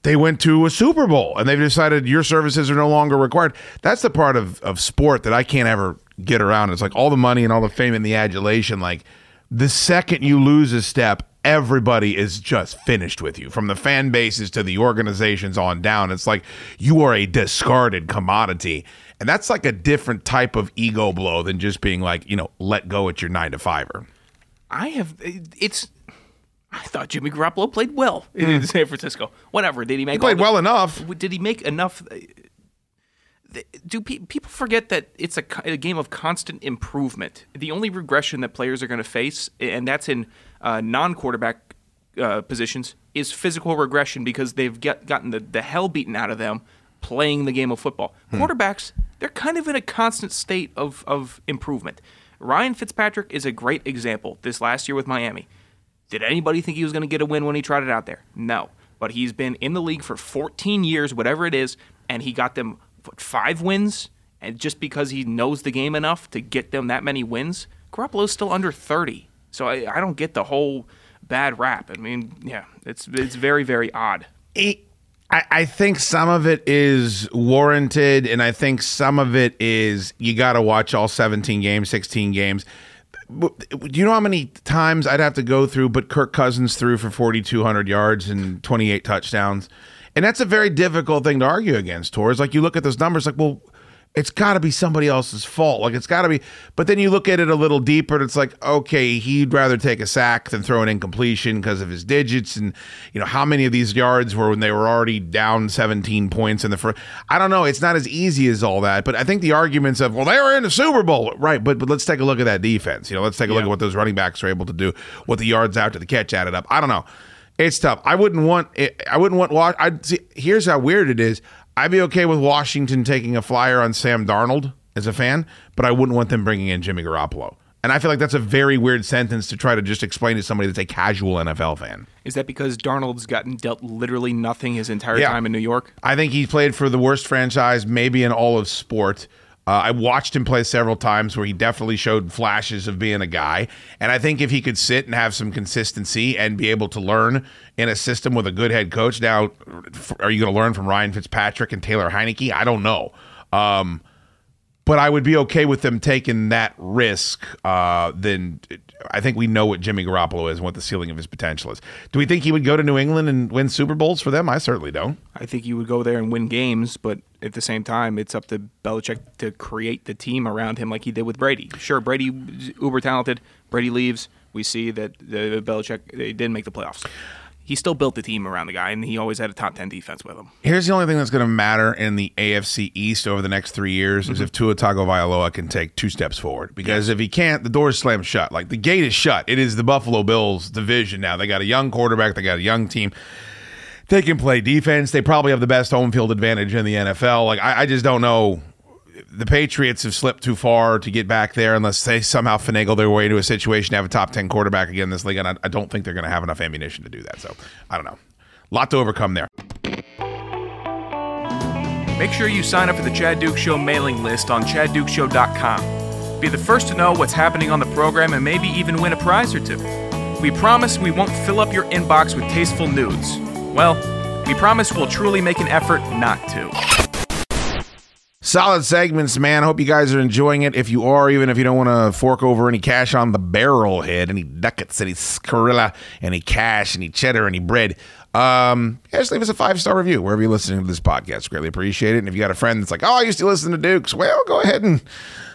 they went to a Super Bowl and they've decided your services are no longer required. That's the part of, of sport that I can't ever get around. It's like all the money and all the fame and the adulation. Like the second you lose a step, everybody is just finished with you from the fan bases to the organizations on down. It's like you are a discarded commodity. And that's like a different type of ego blow than just being like, you know, let go at your nine to fiver. I have it's. I thought Jimmy Garoppolo played well in San Francisco. Whatever did he make? He played the- well enough. Did he make enough? Do pe- people forget that it's a, a game of constant improvement? The only regression that players are going to face, and that's in uh, non-quarterback uh, positions, is physical regression because they've get, gotten the, the hell beaten out of them playing the game of football. Quarterbacks, they're kind of in a constant state of, of improvement. Ryan Fitzpatrick is a great example this last year with Miami. Did anybody think he was going to get a win when he tried it out there? No. But he's been in the league for 14 years, whatever it is, and he got them what, five wins. And just because he knows the game enough to get them that many wins, Garoppolo's still under 30. So I, I don't get the whole bad rap. I mean, yeah, it's it's very very odd. I, I think some of it is warranted, and I think some of it is you got to watch all 17 games, 16 games. Do you know how many times I'd have to go through, but Kirk Cousins threw for 4,200 yards and 28 touchdowns? And that's a very difficult thing to argue against, Tor. like you look at those numbers, like, well, it's got to be somebody else's fault. Like it's got to be. But then you look at it a little deeper, and it's like, okay, he'd rather take a sack than throw an incompletion because of his digits, and you know how many of these yards were when they were already down 17 points in the first. I don't know. It's not as easy as all that. But I think the arguments of well, they were in the Super Bowl, right? But but let's take a look at that defense. You know, let's take a look at what those running backs are able to do, what the yards after the catch added up. I don't know. It's tough. I wouldn't want. It, I wouldn't want. I see. Here's how weird it is. I'd be okay with Washington taking a flyer on Sam Darnold as a fan, but I wouldn't want them bringing in Jimmy Garoppolo. And I feel like that's a very weird sentence to try to just explain to somebody that's a casual NFL fan. Is that because Darnold's gotten dealt literally nothing his entire yeah. time in New York? I think he's played for the worst franchise maybe in all of sport. Uh, I watched him play several times where he definitely showed flashes of being a guy. And I think if he could sit and have some consistency and be able to learn in a system with a good head coach, now, are you going to learn from Ryan Fitzpatrick and Taylor Heinicke? I don't know. Um, but I would be okay with them taking that risk. Uh, then I think we know what Jimmy Garoppolo is and what the ceiling of his potential is. Do we think he would go to New England and win Super Bowls for them? I certainly don't. I think he would go there and win games, but at the same time, it's up to Belichick to create the team around him like he did with Brady. Sure, Brady uber talented. Brady leaves. We see that the Belichick they didn't make the playoffs he still built the team around the guy, and he always had a top ten defense with him. Here's the only thing that's going to matter in the AFC East over the next three years mm-hmm. is if Tua Tagovailoa can take two steps forward. Because yeah. if he can't, the door is slammed shut. Like the gate is shut. It is the Buffalo Bills division now. They got a young quarterback. They got a young team. They can play defense. They probably have the best home field advantage in the NFL. Like I, I just don't know the Patriots have slipped too far to get back there unless they somehow finagle their way into a situation to have a top 10 quarterback again in this league. And I, I don't think they're going to have enough ammunition to do that. So I don't know. Lot to overcome there. Make sure you sign up for the Chad Duke Show mailing list on chaddukeshow.com. Be the first to know what's happening on the program and maybe even win a prize or two. We promise we won't fill up your inbox with tasteful nudes. Well, we promise we'll truly make an effort not to. Solid segments, man. Hope you guys are enjoying it. If you are, even if you don't want to fork over any cash on the barrel head, any ducats, any scarilla, any cash, any cheddar, any bread, um, yeah, just leave us a five star review wherever you're listening to this podcast. Greatly appreciate it. And if you got a friend that's like, oh, I used to listen to Dukes, well, go ahead and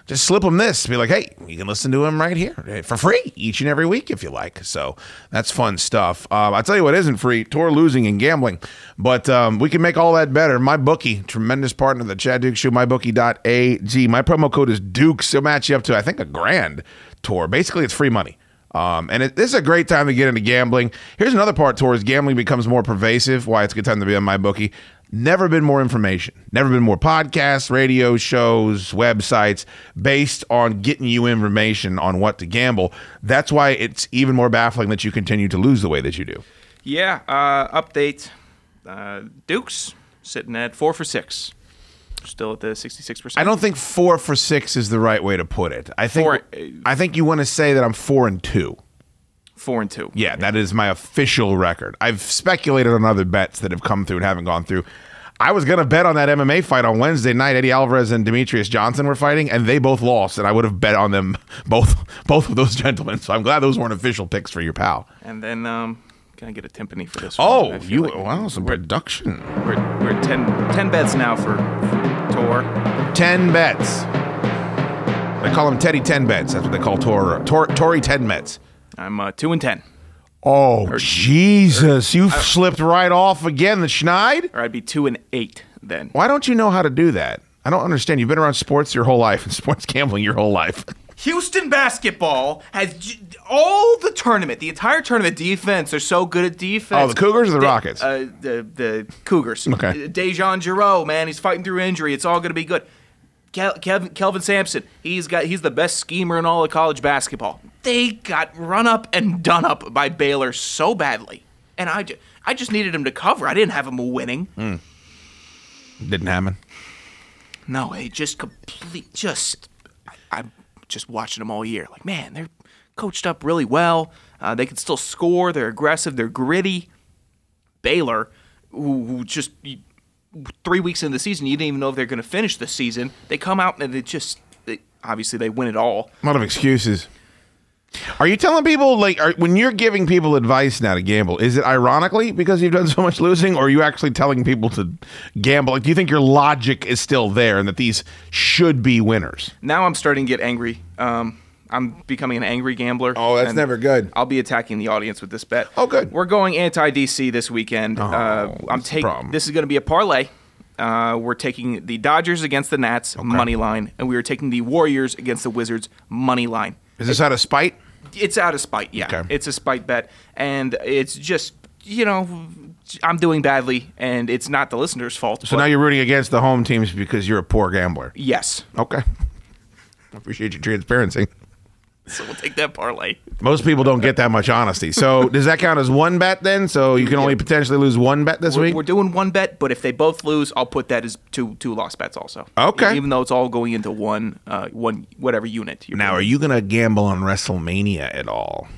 just slip them this. Be like, hey, you can listen to him right here eh, for free each and every week if you like. So that's fun stuff. Um, I'll tell you what isn't free Tor losing and gambling, but um, we can make all that better. My bookie, tremendous partner the Chad Duke Show, mybookie.ag. My promo code is Dukes. It'll match you up to, I think, a grand tour. Basically, it's free money. Um, and it, this is a great time to get into gambling. Here's another part towards gambling becomes more pervasive. Why it's a good time to be on my bookie. Never been more information. Never been more podcasts, radio shows, websites based on getting you information on what to gamble. That's why it's even more baffling that you continue to lose the way that you do. Yeah. Uh, update. Uh, Dukes sitting at four for six still at the 66%. I don't think four for six is the right way to put it. I think four, I think you want to say that I'm four and two. Four and two. Yeah, that is my official record. I've speculated on other bets that have come through and haven't gone through. I was gonna bet on that MMA fight on Wednesday night. Eddie Alvarez and Demetrious Johnson were fighting, and they both lost. And I would have bet on them both, both of those gentlemen. So I'm glad those weren't official picks for your pal. And then, um, can I get a timpani for this? Oh, one? you like wow, some production. We're, we're 10, 10 bets now for, for Tor. 10 bets. They call him Teddy 10 bets. That's what they call Tor. Tor Tory 10 bets. I'm uh, 2 and 10. Oh, or, Jesus. Or, you slipped right off again, the Schneid? Or I'd be 2 and 8 then. Why don't you know how to do that? I don't understand. You've been around sports your whole life and sports gambling your whole life. Houston basketball has all the tournament, the entire tournament defense. They're so good at defense. Oh, the Cougars or the Rockets? Uh, the the Cougars. Okay. DeJon Jarreau, man, he's fighting through injury. It's all going to be good. Kel- Kevin, Kelvin Sampson, he's got he's the best schemer in all of college basketball. They got run up and done up by Baylor so badly, and I, ju- I just needed him to cover. I didn't have him winning. Mm. Didn't happen. No, he just complete. Just I, I'm just watching them all year. Like man, they're coached up really well. Uh, they can still score. They're aggressive. They're gritty. Baylor, who, who just three weeks into the season, you didn't even know if they're going to finish the season. They come out and they just they, obviously they win it all. A lot of excuses. Are you telling people like are, when you're giving people advice now to gamble? Is it ironically because you've done so much losing, or are you actually telling people to gamble? Like, do you think your logic is still there and that these should be winners? Now I'm starting to get angry. Um, I'm becoming an angry gambler. Oh, that's never good. I'll be attacking the audience with this bet. Oh, good. We're going anti DC this weekend. uh, I'm taking. This is going to be a parlay. Uh, we're taking the Dodgers against the Nats money line, and we are taking the Warriors against the Wizards money line. Is this out of spite? It's out of spite, yeah. Okay. It's a spite bet, and it's just you know I'm doing badly, and it's not the listener's fault. So now you're rooting against the home teams because you're a poor gambler. yes. Okay. I appreciate your transparency. So we'll take that parlay. Most people don't get that much honesty. So does that count as one bet then? So you can only potentially lose one bet this We're, week? we're doing one bet, but if they both lose, I'll put that as two two lost bets also. Okay. Even though it's all going into one uh, one whatever unit. Now, are you going to gamble on WrestleMania at all?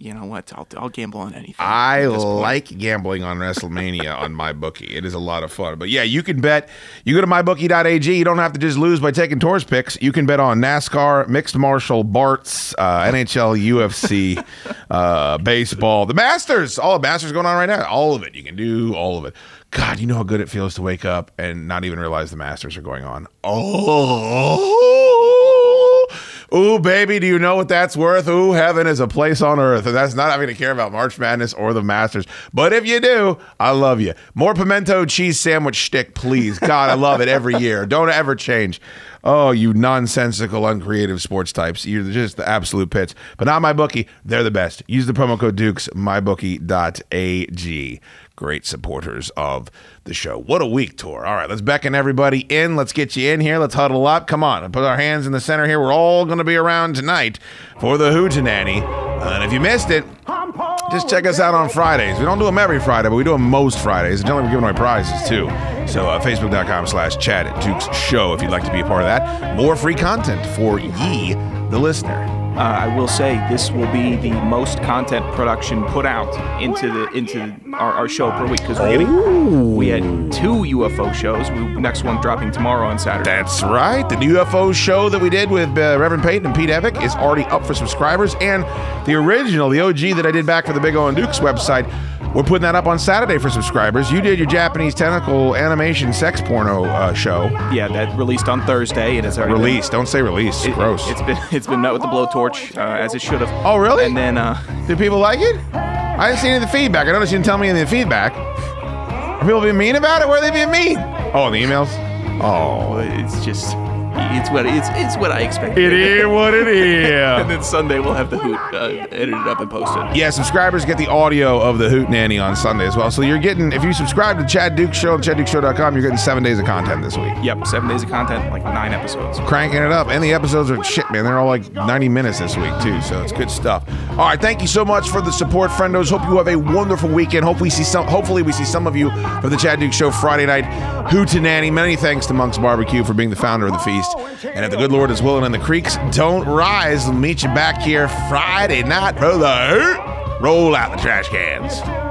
You know what? I'll I'll gamble on anything. I at this point. like gambling on WrestleMania on MyBookie. It is a lot of fun. But yeah, you can bet. You go to mybookie.ag. You don't have to just lose by taking Tor's picks. You can bet on NASCAR, mixed martial, Barts, uh, NHL, UFC, uh, baseball, the Masters. All the Masters going on right now. All of it. You can do all of it. God, you know how good it feels to wake up and not even realize the Masters are going on. Oh. Ooh, baby, do you know what that's worth? Ooh, heaven is a place on earth. And that's not having to care about March Madness or the Masters. But if you do, I love you. More pimento cheese sandwich stick, please. God, I love it every year. Don't ever change. Oh, you nonsensical, uncreative sports types. You're just the absolute pits. But not my bookie. They're the best. Use the promo code Dukes, mybookie.ag. Great supporters of the show. What a week, Tor. All right, let's beckon everybody in. Let's get you in here. Let's huddle up. Come on, put our hands in the center here. We're all going to be around tonight for the Hootenanny. And if you missed it, just check us out on Fridays. We don't do them every Friday, but we do them most Fridays. Generally, we're giving away prizes too. So, uh, facebook.com slash chat at Duke's Show if you'd like to be a part of that. More free content for ye, the listener. Uh, I will say this will be the most content production put out into the into our, our show per week because we, we had two UFO shows. We, next one dropping tomorrow on Saturday. That's right. The UFO show that we did with uh, Reverend Peyton and Pete Epic is already up for subscribers. And the original, the OG that I did back for the Big O and Dukes website, we're putting that up on Saturday for subscribers. You did your Japanese tentacle animation sex porno uh, show. Yeah, that released on Thursday. It is already been- Release. Don't say release. It, Gross. It's been it's been met with the blowtorch uh, as it should have. Oh, really? And then uh, Do people like it? I didn't see any of the feedback. I noticed you didn't tell me any of the feedback. Are people being mean about it? Where are they being mean? Oh, in the emails? Oh, it's just it's what it's it's what I expected. It is what it is. and then Sunday we'll have the hoot uh, edited up and posted. Yeah, subscribers get the audio of the Hootenanny on Sunday as well. So you're getting, if you subscribe to Chad Duke Show on ChadDukeShow.com, you're getting seven days of content this week. Yep, seven days of content, like nine episodes. Cranking it up. And the episodes are shit, man. They're all like 90 minutes this week, too. So it's good stuff. All right. Thank you so much for the support, friendos. Hope you have a wonderful weekend. Hope we see some, hopefully, we see some of you for the Chad Duke Show Friday night. Hootenanny. Many thanks to Monk's Barbecue for being the founder of the feast. And if the good Lord is willing and the creeks don't rise, we'll meet you back here Friday night the Roll out the trash cans.